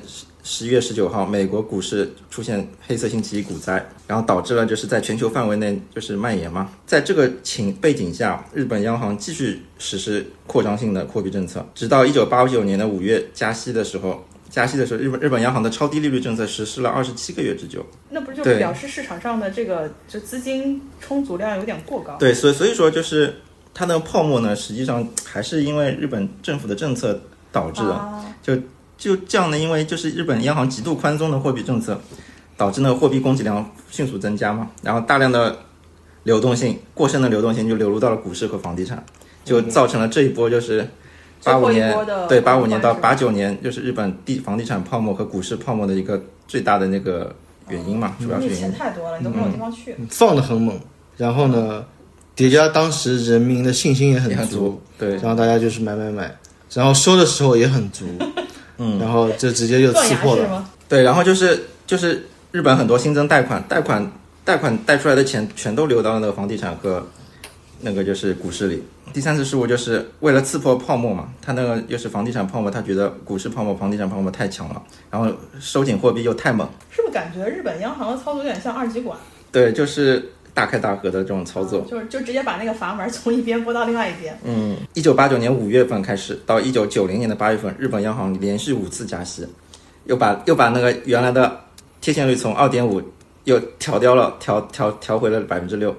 十一月十九号，美国股市出现黑色星期一股灾，然后导致了就是在全球范围内就是蔓延嘛。在这个情背景下，日本央行继续实施扩张性的货币政策，直到一九八九年的五月加息的时候。加息的时候，日本日本央行的超低利率政策实施了二十七个月之久。那不就对表示市场上的这个就资金充足量有点过高？对，所以所以说就是它的泡沫呢，实际上还是因为日本政府的政策导致的。啊，就这样呢，因为就是日本央行极度宽松的货币政策，导致呢货币供给量迅速增加嘛，然后大量的流动性过剩的流动性就流入到了股市和房地产，就造成了这一波就是八五年对八五年到八九年就是日本地房地产泡沫和股市泡沫的一个最大的那个原因嘛，主要是你钱原因。太多了，你都没有地方去。放的很猛，然后呢，叠加当时人民的信心也很也很足，对然后大家就是买买买，然后收的时候也很足，<laughs> 嗯，然后就直接就刺破了。对，然后就是就是日本很多新增贷款，贷款贷款贷出来的钱全都流到了那个房地产和那个就是股市里。第三次失误就是为了刺破泡沫嘛，他那个又是房地产泡沫，他觉得股市泡沫、房地产泡沫太强了，然后收紧货币又太猛，是不是感觉日本央行的操作有点像二极管？对，就是大开大合的这种操作。就是就直接把那个阀门从一边拨到另外一边。嗯，一九八九年五月份开始，到一九九零年的八月份，日本央行连续五次加息，又把又把那个原来的贴现率从二点五又调掉了，调调调回了百分之六。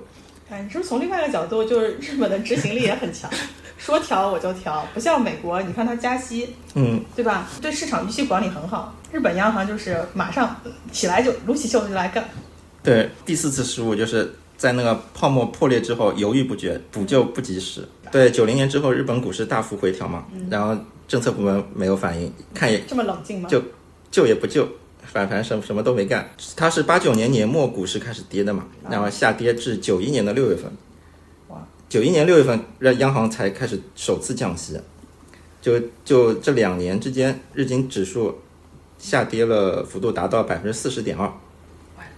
哎，你是不是从另外一个角度，就是日本的执行力也很强，说调我就调，不像美国，你看它加息，嗯，对吧？对市场预期管理很好。日本央行就是马上起来就撸起袖子就来干。对，第四次失误就是在那个泡沫破裂之后犹豫不决，补救不及时。对，九零年之后日本股市大幅回调嘛，然后政策部门没有反应，看也这么冷静吗？就救也不救，反反正什么什么都没干。它是八九年年末股市开始跌的嘛，然后下跌至九一年的六月份。哇！九一年六月份，让央行才开始首次降息，就就这两年之间，日经指数下跌了幅度达到百分之四十点二，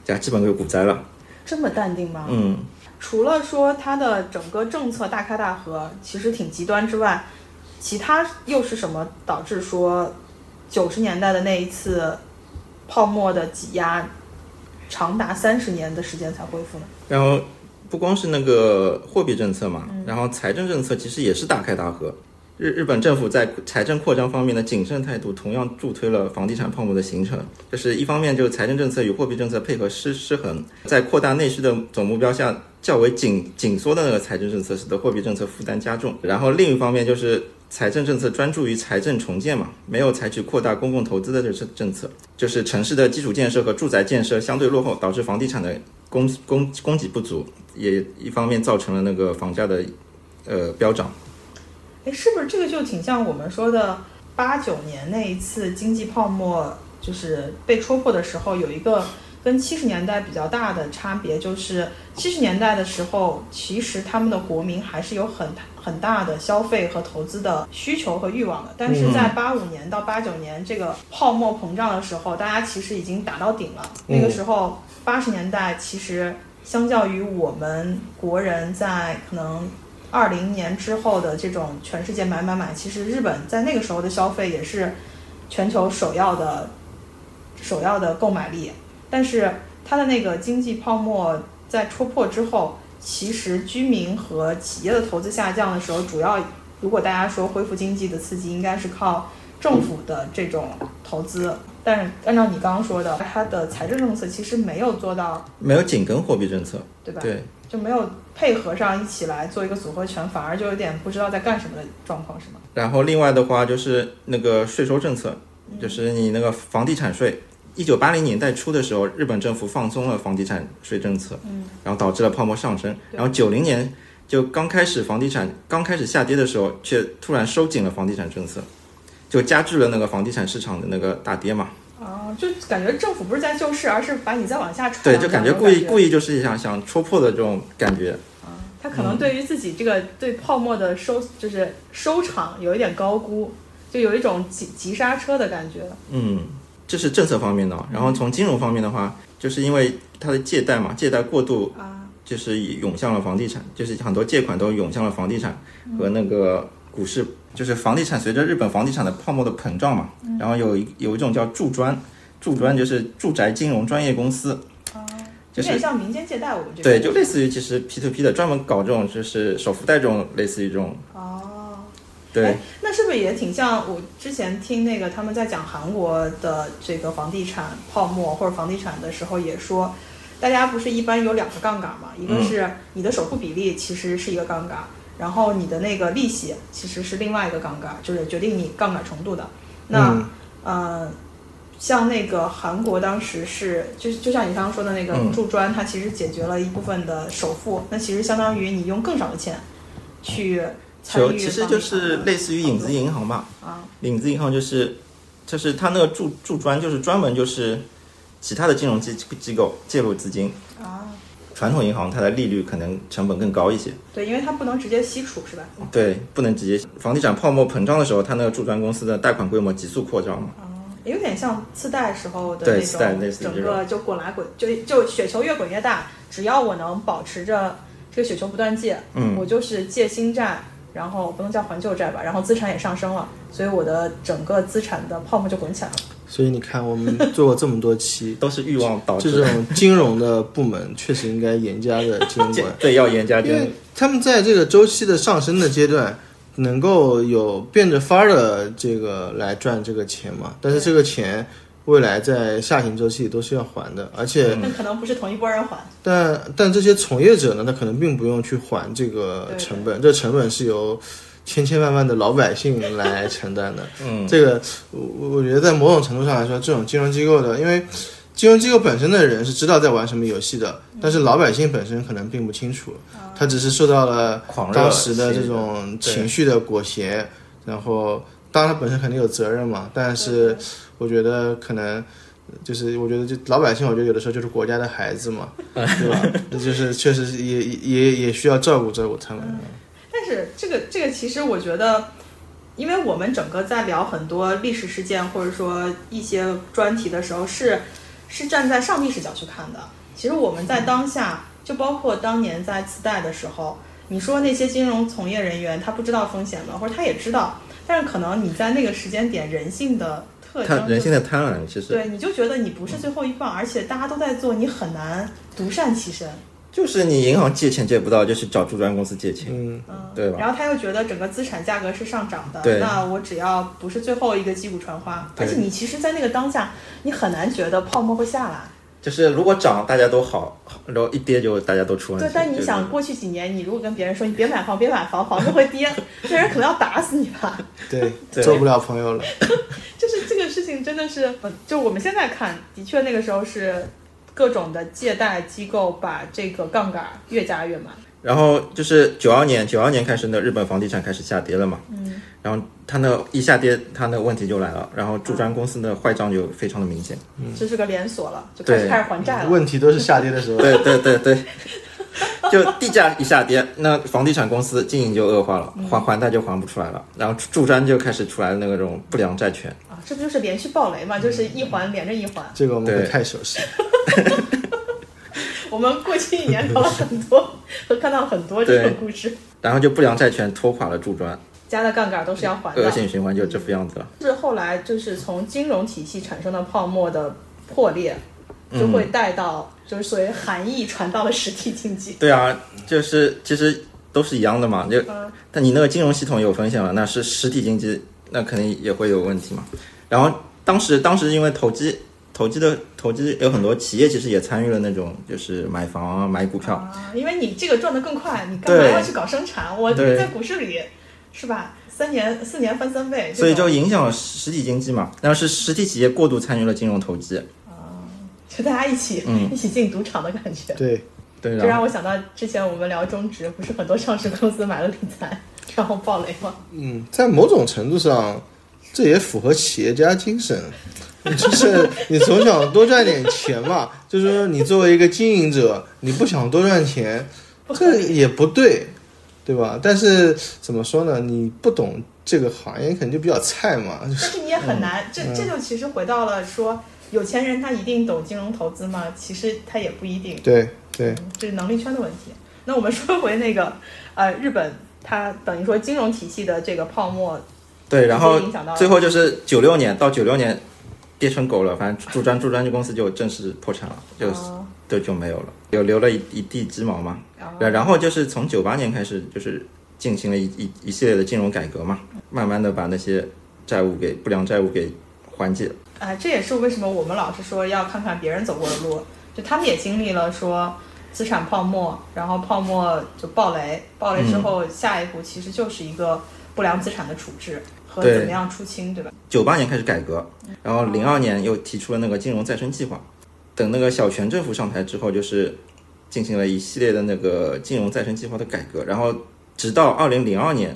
这基本就股灾了。这么淡定吗？嗯，除了说它的整个政策大开大合，其实挺极端之外，其他又是什么导致说九十年代的那一次泡沫的挤压，长达三十年的时间才恢复呢？然后不光是那个货币政策嘛，然后财政政策其实也是大开大合。日日本政府在财政扩张方面的谨慎态度，同样助推了房地产泡沫的形成。就是一方面，就是财政政策与货币政策配合失失衡，在扩大内需的总目标下，较为紧紧缩的那个财政政策，使得货币政策负担加重。然后另一方面就是财政政策专注于财政重建嘛，没有采取扩大公共投资的这政政策，就是城市的基础建设和住宅建设相对落后，导致房地产的供供供给不足，也一方面造成了那个房价的呃飙涨。哎，是不是这个就挺像我们说的八九年那一次经济泡沫，就是被戳破的时候，有一个跟七十年代比较大的差别，就是七十年代的时候，其实他们的国民还是有很很大的消费和投资的需求和欲望的，但是在八五年到八九年这个泡沫膨胀的时候，大家其实已经打到顶了。那个时候八十年代其实相较于我们国人在可能。二零年之后的这种全世界买买买，其实日本在那个时候的消费也是全球首要的首要的购买力。但是它的那个经济泡沫在戳破之后，其实居民和企业的投资下降的时候，主要如果大家说恢复经济的刺激，应该是靠政府的这种投资。但是按照你刚刚说的，它的财政政策其实没有做到，没有紧跟货币政策，对吧？对，就没有配合上一起来做一个组合拳，反而就有点不知道在干什么的状况，是吗？然后另外的话就是那个税收政策，嗯就是你那个房地产税。一九八零年代初的时候，日本政府放松了房地产税政策，嗯，然后导致了泡沫上升。然后九零年就刚开始房地产刚开始下跌的时候，却突然收紧了房地产政策，就加剧了那个房地产市场的那个大跌嘛。啊，就感觉政府不是在救市，而是把你再往下踹对，就感觉故意故意就是想想戳破的这种感觉。啊他可能对于自己这个对泡沫的收就是收场有一点高估，就有一种急急刹车的感觉。嗯，这是政策方面的。然后从金融方面的话，就是因为它的借贷嘛，借贷过度啊，就是涌向了房地产，就是很多借款都涌向了房地产和那个股市，就是房地产随着日本房地产的泡沫的膨胀嘛，然后有一有一种叫住专，住专就是住宅金融专业公司，就是有点像民间借贷，我们这对，就类似于其实 P to P 的，专门搞这种就是首付贷这种类似于这种，哦。对。哎，那是不是也挺像我之前听那个他们在讲韩国的这个房地产泡沫或者房地产的时候也说，大家不是一般有两个杠杆嘛？一个是你的首付比例其实是一个杠杆，然后你的那个利息其实是另外一个杠杆，就是决定你杠杆程度的。那、嗯。呃，像那个韩国当时是，就是就像你刚刚说的那个嗯。住专，它其实解决了一部分的首付，那其实相当于你用更少的钱去参与就其实就是类似于影子银行吧，啊，影子银行就是就是它那个注注专就是专门就是其他的金融机机构介入资金，啊，传统银行它的利率可能成本更高一些，对，因为它不能直接吸储是吧？对，不能直接房地产泡沫膨胀的时候，它那个住专公司的贷款规模急速扩张嘛，有点像次贷时候的那对次贷种，整个就滚来滚，就就雪球越滚越大，只要我能保持着这个雪球不断借，嗯我就是借新债，然后不能叫还旧债吧，然后资产也上升了，所以我的整个资产的泡沫就滚起来了。所以你看，我们做过这么多期，<laughs> 都是欲望导致这，种金融的部门 <laughs> 确实应该严加的监管，对要严加监管。他们在这个周期的上升的阶段，能够有变着法儿的这个来赚这个钱嘛。但是这个钱未来在下行周期都是要还的，而且那可能不是同一波人还，但但这些从业者呢，他可能并不用去还这个成本，这成本是由千千万万的老百姓来承担的。<laughs> 嗯，这个我我觉得在某种程度上来说，这种金融机构的，因为金融机构本身的人是知道在玩什么游戏的，但是老百姓本身可能并不清楚，他只是受到了当时的这种情绪的裹挟，然后当然他本身肯定有责任嘛，但是我觉得可能。就是我觉得，就老百姓，我觉得有的时候就是国家的孩子嘛，<laughs> 对吧？这就是确实也也也需要照顾照顾他们。但是这个这个其实我觉得，因为我们整个在聊很多历史事件或者说一些专题的时候，是是站在上帝视角去看的。其实我们在当下，就包括当年在次贷的时候，你说那些金融从业人员他不知道风险吗？或者他也知道，但是可能你在那个时间点人性的特征人性的贪婪其实对，你就觉得你不是最后一棒，而且大家都在做，你很难独善其身。就是你银行借钱借不到，就去找注专公司借钱，嗯，嗯，对吧然后他又觉得整个资产价格是上涨的，对那我只要不是最后一个击鼓传花，对而且你其实，在那个当下，你很难觉得泡沫会下来。就是如果涨大家都好，然后一跌就大家都出问题。对，但你想过去几年，你如果跟别人说你别买房，别买房，房子会跌，这 <laughs> 人可能要打死你吧。对，<laughs> 对做不了朋友了。<laughs> 就是这个事情真的是，呃就我们现在看，的确那个时候是各种的借贷机构把这个杠杆越加越满。然后就是九二年，九二年开始呢，日本房地产开始下跌了嘛。嗯。然后它那一下跌，它那问题就来了，然后住专公司的坏账就非常的明显。嗯这是个连锁了，就开始开始还债了。问题都是下跌的时候。对对对对，<laughs> 就地价一下跌，那房地产公司经营就恶化了，还还贷就还不出来了，然后住专就开始出来那个种不良债权。啊，这不就是连续暴雷嘛？就是一环连着一环。这个我们会对太熟悉。<laughs> 我们过去一年聊了很多，和看到很多这种故事。然后就不良债权拖垮了住专，加的杠杆都是要还的恶。性循环就这副样子了。是后来就是从金融体系产生的泡沫的破裂，就会带到就是所谓含义传到了实体经济。对啊，就是其实都是一样的嘛。就嗯但你那个金融系统有风险了，那是实体经济，那肯定也会有问题嘛。然后当时当时因为投机。投机的投机有很多企业其实也参与了那种，就是买房啊、买股票，啊，因为你这个赚得更快，你干嘛要去搞生产？我对在股市里是吧？三年四年翻三倍，所以就影响了实体经济嘛。然后是实体企业过度参与了金融投机，就大家一起、嗯一起进赌场的感觉。对，对，这让我想到之前我们聊中植，不是很多上市公司买了理财，然后暴雷吗？嗯，在某种程度上，这也符合企业家精神，就是你总想多赚点钱嘛。<laughs> 就是说，你作为一个经营者，你不想多赚钱，这。也不对，对吧？但是怎么说呢？你不懂这个行业，可能就比较菜嘛。但是你也很难，这这就其实回到了说，有钱人他一定懂金融投资吗？其实他也不一定，对对，嗯这是能力圈的问题。那我们说回那个，<laughs> 呃，日本它等于说金融体系的这个泡沫，对，然后最后就是九六年到九六年跌成狗了，反正驻专驻专这公司就正式破产了，就哦对就没有了，有留了一一地鸡毛嘛。哦然然后就是从九八年开始，就是进行了一一一系列的金融改革嘛，慢慢的把那些债务给不良债务给缓解。哎，这也是为什么我们老是说要看看别人走过的路，就他们也经历了说资产泡沫，然后泡沫就暴雷，暴雷之后、下一步其实就是一个不良资产的处置和怎么样出清，对吧？九八年开始改革，然后零二年又提出了那个金融再生计划。等那个小泉政府上台之后，就是进行了一系列的那个金融再生计划的改革，然后直到二零零二年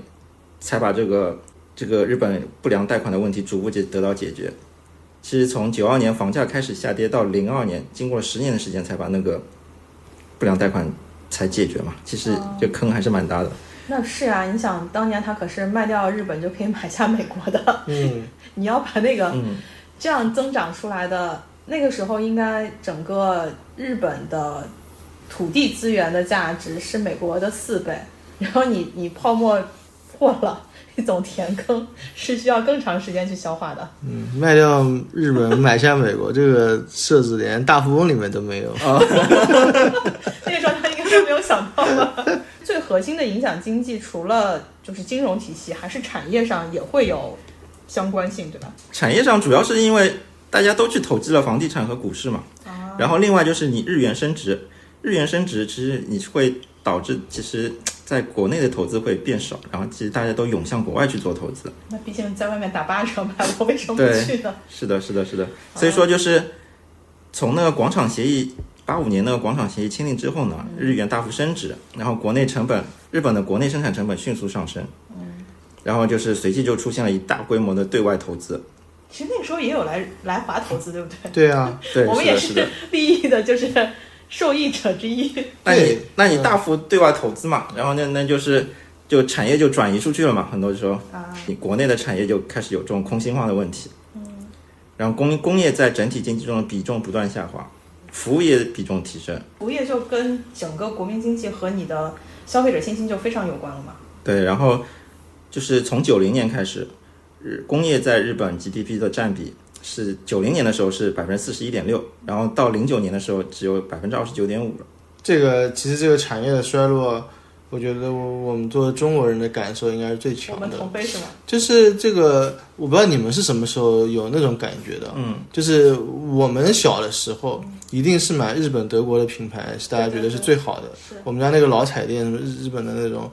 才把这个这个日本不良贷款的问题逐步解得到解决。其实从九二年房价开始下跌到零二年，经过了十年的时间才把那个不良贷款才解决嘛。其实这坑还是蛮大的。那是啊，你想当年他可是卖掉日本就可以买下美国的，嗯，<laughs> 你要把那个嗯，这样增长出来的，那个时候应该整个日本的土地资源的价值是美国的四倍，然后你你泡沫破了，<laughs> 一种填坑是需要更长时间去消化的。嗯，卖掉日本买下美国，这个设置连大富翁里面都没有啊。<laughs> 那个时候他应该是没有想到吧。最核心的影响经济，除了就是金融体系，还是产业上也会有相关性，对吧？产业上主要是因为大家都去投资了房地产和股市嘛，然后另外就是你日元升值，日元升值其实你会导致其实在国内的投资会变少，然后其实大家都涌向国外去做投资。那毕竟在外面打八折嘛，我为什么不去呢？是的，是的，是的。所以说就是从那个广场协议八五年那个广场协议签订之后呢，日元大幅升值，然后国内成本日本的国内生产成本迅速上升，嗯然后就是随即就出现了一大规模的对外投资。其实那个时候也有来来华投资，对不对？对啊，对，<laughs> 我们也是。利益的，就是受益者之一。那你那你大幅对外投资嘛，然后那那就是就产业就转移出去了嘛，很多时候啊，你国内的产业就开始有这种空心化的问题，嗯然后工工业在整体经济中的比重不断下滑，服务业比重提升，服务业就跟整个国民经济和你的消费者信心就非常有关了嘛。对，然后就是从九零年开始，日工业在日本 GDP 的占比是九零年的时候是百分之四十一点六，然后到零九年的时候只有百分之二十九点五了。这个其实这个产业的衰落，我觉得我我们作为中国人的感受应该是最我们强的。同悲是吗？就是这个，我不知道你们是什么时候有那种感觉的。嗯，就是我们小的时候，一定是买日本、德国的品牌，是大家觉得是最好的。是我们家那个老彩电，日日本的那种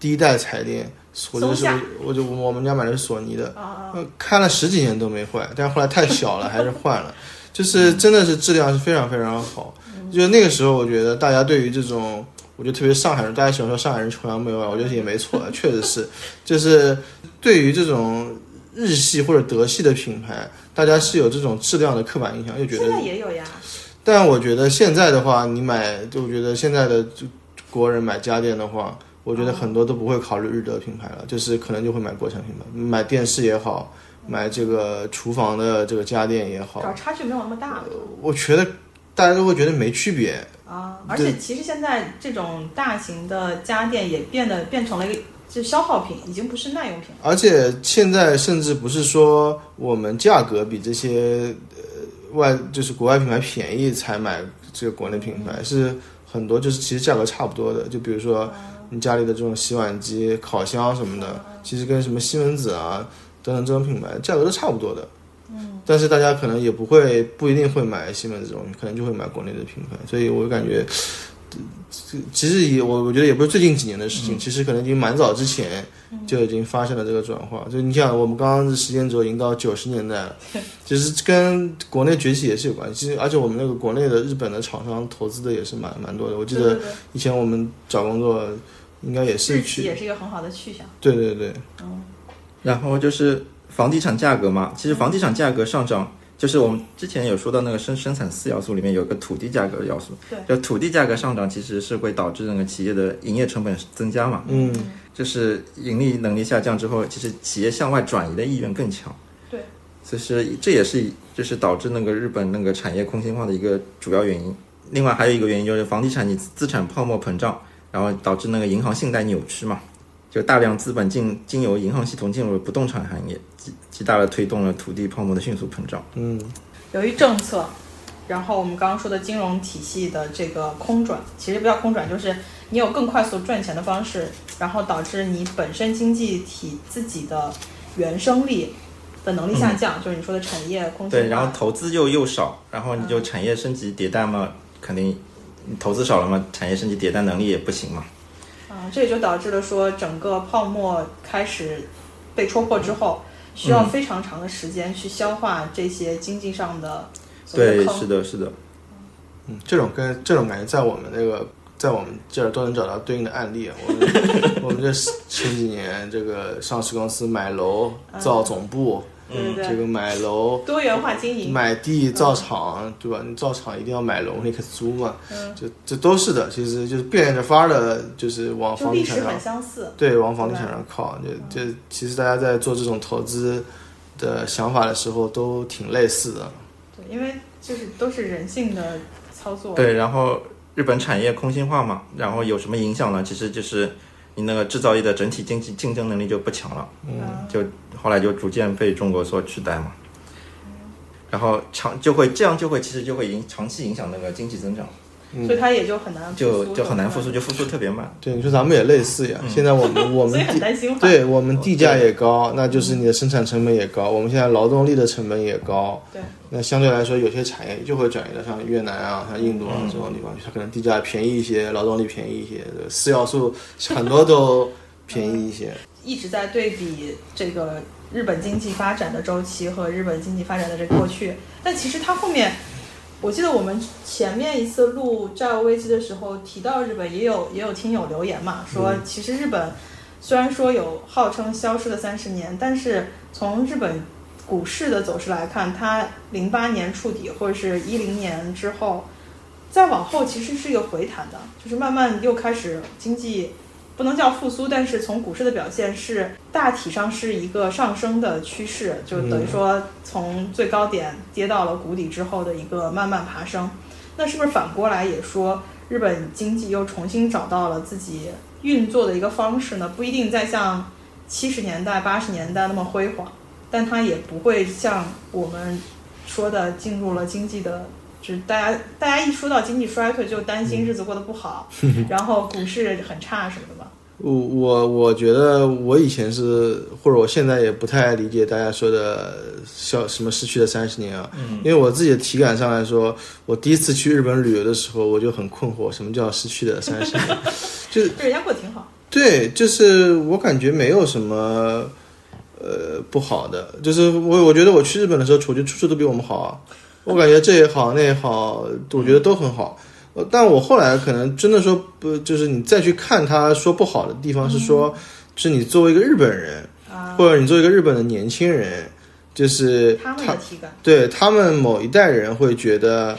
第一代彩电，我就是我就我们家买的是索尼的，呃，开了十几年都没坏，但是后来太小了，还是换了。就是真的是质量是非常非常好。就那个时候，我觉得大家对于这种，我觉得特别上海人，大家喜欢说上海人崇洋媚外，我觉得也没错，确实是，就是对于这种日系或者德系的品牌，大家是有这种质量的刻板印象，就觉现得在也有呀。但我觉得现在的话，你买，就我觉得现在的就国人买家电的话，我觉得很多都不会考虑日德品牌了，就是可能就会买国产品牌，买电视也好，买这个厨房的这个家电也好主，要差距没有那么大我觉得大家都会觉得没区别。啊！而且其实现在这种大型的家电也变得变成了一个就消耗品，已经不是耐用品了。而且现在甚至不是说我们价格比这些呃外就是国外品牌便宜才买这个国内品牌，是很多就是其实价格差不多的。就比如说你家里的这种洗碗机、烤箱什么的，其实跟什么西门子啊等等这种品牌价格都差不多的。嗯，但是大家可能也不会不一定会买西门子这种，可能就会买国内的品牌，所以我感觉。这其实也我我觉得也不是最近几年的事情，其实可能已经蛮早之前就已经发生了这个转化。就你想，我们刚刚的时间轴已经到九十年代了，<laughs> 其实跟国内崛起也是有关系。其实而且我们那个国内的日本的厂商投资的也是蛮蛮多的。我记得以前我们找工作应该也是也是一个很好的去向。对对对，然后就是房地产价格嘛，其实房地产价格上涨，就是我们之前有说到那个生生产四要素里面有个土地价格的要素，对，就土地价格上涨其实是会导致那个企业的营业成本增加嘛，嗯，就是盈利能力下降之后，其实企业向外转移的意愿更强。对，其实这也是就是导致那个日本那个产业空心化的一个主要原因。另外还有一个原因就是房地产你资产泡沫膨胀，然后导致那个银行信贷扭曲嘛，就大量资本进经由银行系统进入了不动产行业，极极大的推动了土地泡沫的迅速膨胀。嗯由于政策，然后我们刚刚说的金融体系的这个空转，其实不叫空转，就是你有更快速赚钱的方式，然后导致你本身经济体自己的原生力的能力下降，就是你说的产业空。对，然后投资又又少，然后你就产业升级迭代嘛，肯定你投资少了嘛，产业升级迭代能力也不行嘛。啊，这也就导致了说整个泡沫开始被戳破之后，需要非常长的时间去消化这些经济上的对，是的，是的。嗯，这种跟这种感觉在我们那个在我们这儿都能找到对应的案例。啊我们 <laughs> 我们这前几年这个上市公司买楼造总部，对对对，这个买楼多元化经营。买地造厂，对吧？你造厂一定要买楼，你可租嘛。嗯，这这都是的，其实就是变着法儿的，就是往房地产上很相似。对，往房地产上靠，就就其实大家在做这种投资的想法的时候都挺类似的。对，因为就是都是人性的操作。对，然后日本产业空心化嘛，然后有什么影响呢？其实就是你那个制造业的整体经济竞争能力就不强了，嗯，就后来就逐渐被中国所取代嘛。然后长就会这样就会其实就会影长期影响那个经济增长，嗯所以它也就很难复就苏就很难复苏，就复苏特别慢。对，你说咱们也类似呀。现在我们 <laughs> 我所以们地很担心。对我们地价也高，那就是你的生产成本也高。我们现在劳动力的成本也高，对，那相对来说，有些产业就会转移到像越南啊、像印度啊这种地方去，它可能地价便宜一些，劳动力便宜一些，四要素很多都便宜一些。一直在对比这个日本经济发展的周期和日本经济发展的这个过去，但其实它后面，我记得我们前面一次录债务危机的时候提到日本，也有也有听友留言嘛，说其实日本虽然说有号称消失的三十年，但是从日本股市的走势来看，它零八年触底或者是一零年之后，再往后其实是一个回弹的，就是慢慢又开始经济不能叫复苏，但是从股市的表现是大体上是一个上升的趋势，就等于说从最高点跌到了谷底之后的一个慢慢爬升。那是不是反过来也说日本经济又重新找到了自己运作的一个方式呢？不一定再像七十年代、八十年代那么辉煌，但它也不会像我们说的进入了经济的。就是大家，大家一说到经济衰退，就担心日子过得不好，<laughs> 然后股市很差什么的吧。我我我觉得我以前是，或者我现在也不太理解大家说的消什么失去的三十年啊，因为我自己的体感上来说，我第一次去日本旅游的时候，我就很困惑，什么叫失去的三十年？<laughs> 就是就人家过得挺好。对，就是我感觉没有什么呃不好的，就是我我觉得我去日本的时候，我觉得处处都比我们好啊，我感觉这也好那也好，我觉得都很好。呃但我后来可能真的说不，就是你再去看他说不好的地方，是说，是你作为一个日本人，啊，或者你作为一个日本的年轻人，就是他们的体感，对他们某一代人会觉得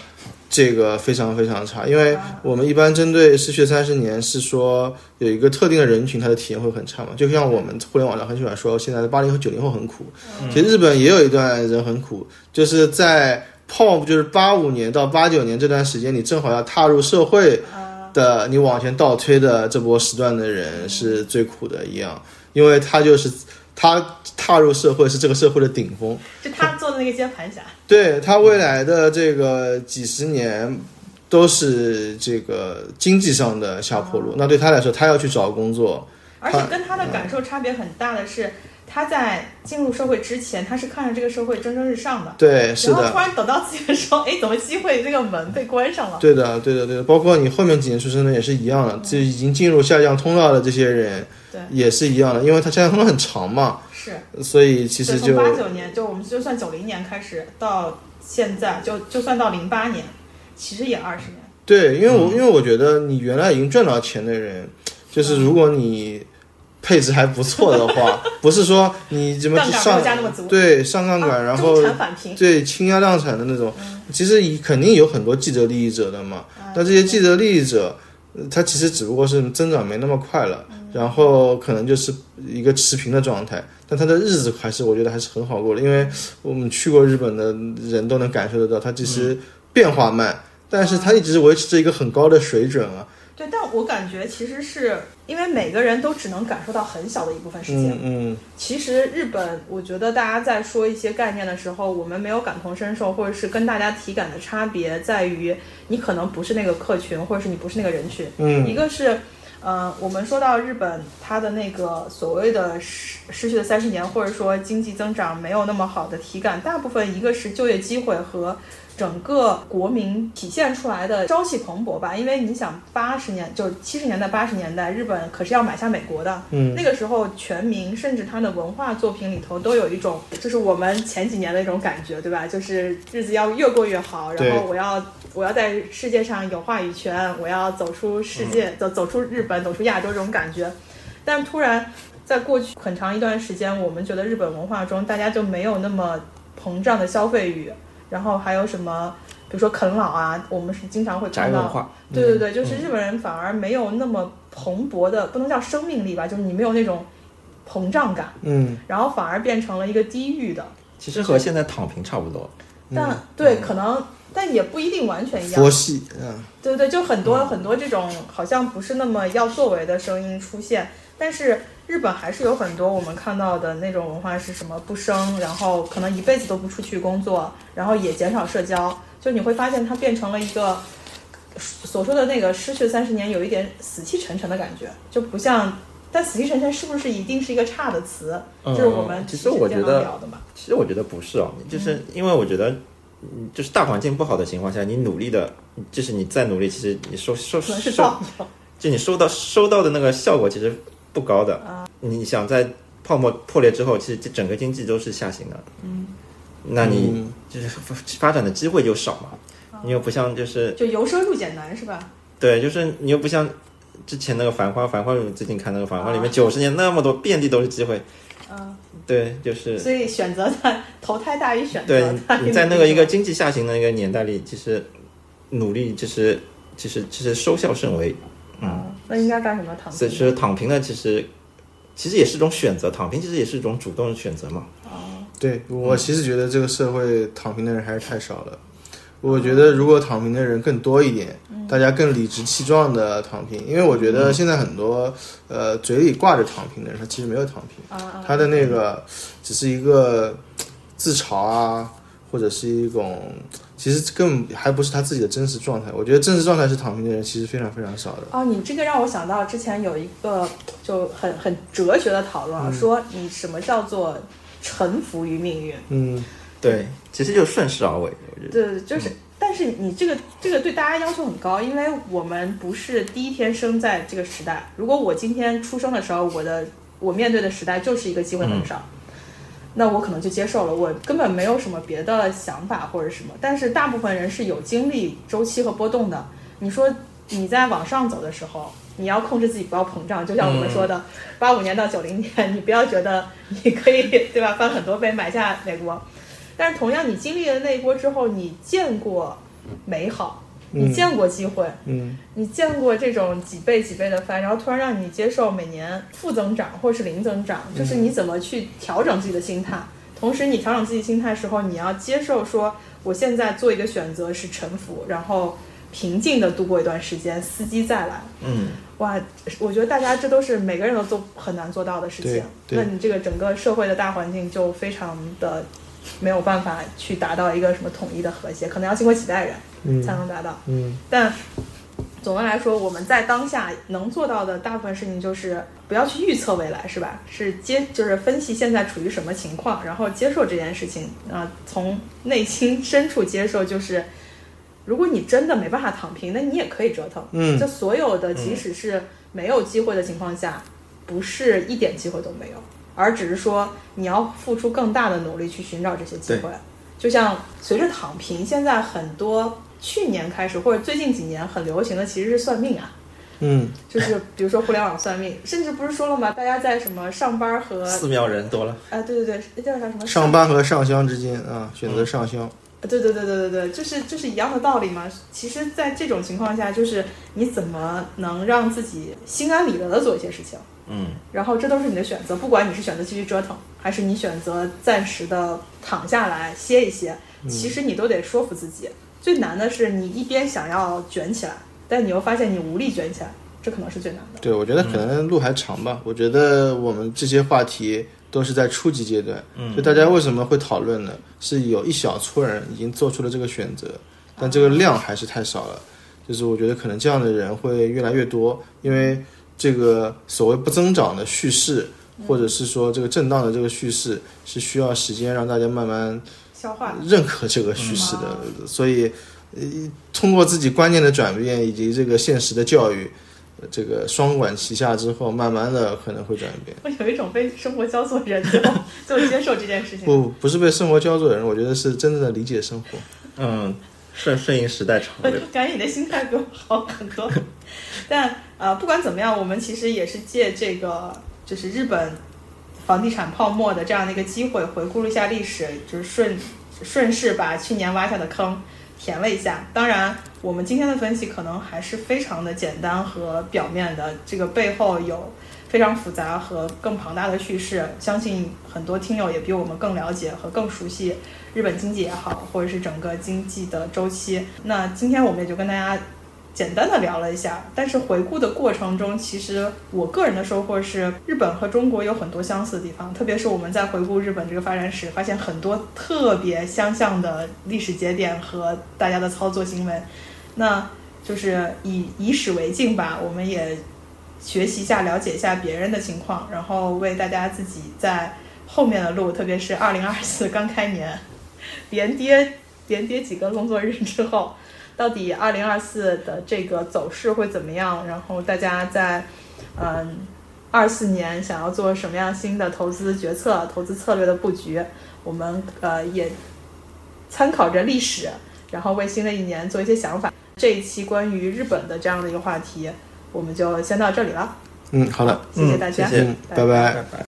这个非常非常差，因为我们一般针对失去三十年是说有一个特定的人群，他的体验会很差嘛。就像我们互联网上很喜欢说，现在的八零后、九零后很苦，其实日本也有一段人很苦，就是在泡就是八五年到八九年这段时间，你正好要踏入社会的，你往前倒推的这波时段的人是最苦的一样，因为他就是他踏入社会是这个社会的顶峰。就他做的那个接盘侠，对他未来的这个几十年都是这个经济上的下坡路。那对他来说，他要去找工作，而且跟他的感受差别很大的是，他在进入社会之前，他是看着这个社会蒸蒸日上的，对，是的。然后突，然等到自己的时候，哎，怎么机会这个门被关上了？对的，对的，对的。包括你后面几年出生的也是一样的，就已经进入下降通道的这些人对，也是一样的，因为他下降通道很长嘛，是，所以其实就八九年，就我们就算九零年开始到现在，就就算到零八年，其实也二十年。对，因为我、因为我觉得你原来已经赚到钱的人，就是如果你配置还不错的话，<laughs> 不是说你怎么去上对上杠杆，啊然后对倾家荡产的那种，其实你肯定有很多既得利益者的嘛。那这些既得利益者，呃他其实只不过是增长没那么快了，然后可能就是一个持平的状态，但他的日子还是我觉得还是很好过的，因为我们去过日本的人都能感受得到，它其实变化慢，但是它一直维持着一个很高的水准啊。对，但我感觉其实是因为每个人都只能感受到很小的一部分事情。嗯嗯其实日本，我觉得大家在说一些概念的时候，我们没有感同身受，或者是跟大家体感的差别在于，你可能不是那个客群，或者是你不是那个人群。嗯一个是，呃，我们说到日本，它的那个所谓的失失去的三十年，或者说经济增长没有那么好的体感，大部分一个是就业机会和整个国民体现出来的朝气蓬勃吧。因为你想，八十年就是七十年代、八十年代，日本可是要买下美国的。嗯那个时候，全民甚至他的文化作品里头都有一种，就是我们前几年的一种感觉，对吧？就是日子要越过越好，然后我要我要在世界上有话语权，我要走出世界，走走出日本，走出亚洲这种感觉。但突然，在过去很长一段时间，我们觉得日本文化中大家就没有那么膨胀的消费欲，然后还有什么，比如说啃老啊，我们是经常会看到。对对对，就是日本人反而没有那么蓬勃的，不能叫生命力吧，就是你没有那种膨胀感，嗯然后反而变成了一个低欲的。其实和现在躺平差不多。但对，可能但也不一定完全一样佛。系嗯，对对，就很多、很多这种好像不是那么要作为的声音出现，但是日本还是有很多我们看到的那种文化是什么不生，然后可能一辈子都不出去工作，然后也减少社交，就你会发现它变成了一个所说的那个失去三十年，有一点死气沉沉的感觉，就不像。但死气沉沉是不是一定是一个差的词？就是我们嗯其实我觉得之前聊的嘛。其实我觉得不是哦，就是因为我觉得，嗯就是大环境不好的情况下，你努力的，就是你再努力，其实你收收收。就你收到收到的那个效果其实不高的。你想在泡沫破裂之后，其实这整个经济都是下行的。嗯，那你嗯就是发发展的机会就少嘛，你又不像就是就由奢入俭难是吧？对，就是你又不像之前那个《繁花》，《繁花》最近看那个《繁花》里面九十年那么多遍地都是机会。嗯，对，就是所以选择的投胎大于选择对大于你在那个一个经济下行的一个年代里，其实努力其实其实其实收效甚微。嗯，那应该干什么躺平？所以说躺平呢，其实其实也是一种选择，躺平其实也是一种主动的选择嘛。对我其实觉得这个社会躺平的人还是太少了。我觉得如果躺平的人更多一点，大家更理直气壮的躺平，因为我觉得现在很多呃嘴里挂着躺平的人，他其实没有躺平，他的那个只是一个自嘲啊，或者是一种其实更还不是他自己的真实状态。我觉得真实状态是躺平的人其实非常非常少的。哦，你这个让我想到之前有一个就很很哲学的讨论啊，说你什么叫做臣服于命运？嗯对，其实就是顺势而为，我觉得。对，就是，但是你这个这个对大家要求很高，因为我们不是第一天生在这个时代。如果我今天出生的时候，我的我面对的时代就是一个机会很少，那我可能就接受了，我根本没有什么别的想法或者什么。但是大部分人是有经历周期和波动的。你说你在往上走的时候，你要控制自己不要膨胀，就像我们说的，八五年到九零年，你不要觉得你可以对吧翻很多倍买下美国。但是同样，你经历了那一波之后，你见过美好，你见过机会，嗯。你见过这种几倍几倍的翻，然后突然让你接受每年负增长或是零增长，就是你怎么去调整自己的心态。同时，你调整自己心态的时候，你要接受说，我现在做一个选择是臣服，然后平静的度过一段时间，司机再来。嗯，哇，我觉得大家这都是每个人都做很难做到的事情。那你这个整个社会的大环境就非常的没有办法去达到一个什么统一的和谐，可能要经过几代人嗯才能达到。嗯但总的来说，我们在当下能做到的大部分事情就是不要去预测未来，是吧？是接就是分析现在处于什么情况，然后接受这件事情啊、从内心深处接受，就是如果你真的没办法躺平，那你也可以折腾。嗯就所有的，即使是没有机会的情况下，不是一点机会都没有，而只是说你要付出更大的努力去寻找这些机会。就像随着躺平，现在很多去年开始或者最近几年很流行的其实是算命啊，嗯，就是比如说互联网算命，甚至不是说了吗？大家在什么上班和寺庙人多了，啊，对对对，那叫啥什么上班和上香之间啊，选择上香。对对对对对对，就是就是一样的道理嘛。其实，在这种情况下，就是你怎么能让自己心安理得的做一些事情，嗯，然后这都是你的选择。不管你是选择继续折腾，还是你选择暂时的躺下来歇一歇，其实你都得说服自己。最难的是你一边想要卷起来，但你又发现你无力卷起来，这可能是最难的。对，我觉得可能路还长吧。我觉得我们这些话题都是在初级阶段，嗯就大家为什么会讨论呢？是有一小撮人已经做出了这个选择，但这个量还是太少了。就是我觉得可能这样的人会越来越多，因为这个所谓不增长的叙事，或者是说这个震荡的这个叙事，是需要时间让大家慢慢消化认可这个叙事的，所以，呃，通过自己观念的转变以及这个现实的教育，呃这个双管齐下之后，慢慢的可能会转变。我有一种被生活教做人就 <laughs> 就接受这件事情。不，不是被生活教做人，我觉得是真正的理解生活。嗯，顺顺应时代潮流。<laughs> 感觉你的心态比我好很多。但呃，不管怎么样，我们其实也是借这个就是日本房地产泡沫的这样的一个机会，回顾了一下历史，就是顺顺势把去年挖下的坑填了一下。当然，我们今天的分析可能还是非常的简单和表面的，这个背后有非常复杂和更庞大的叙事。相信很多听友也比我们更了解和更熟悉日本经济也好，或者是整个经济的周期。那今天我们也就跟大家简单的聊了一下，但是回顾的过程中，其实我个人的收获是，日本和中国有很多相似的地方，特别是我们在回顾日本这个发展史，发现很多特别相像的历史节点和大家的操作行为。那就是以以史为镜吧，我们也学习一下，了解一下别人的情况，然后为大家自己在后面的路，特别是二零二四刚开年，连跌连跌几个工作日之后，到底二零二四的这个走势会怎么样？然后大家在嗯二四年想要做什么样新的投资决策、投资策略的布局？我们呃也参考着历史，然后为新的一年做一些想法。这一期关于日本的这样的一个话题，我们就先到这里了。嗯，好的，谢谢大家，谢谢嗯，拜拜。拜拜。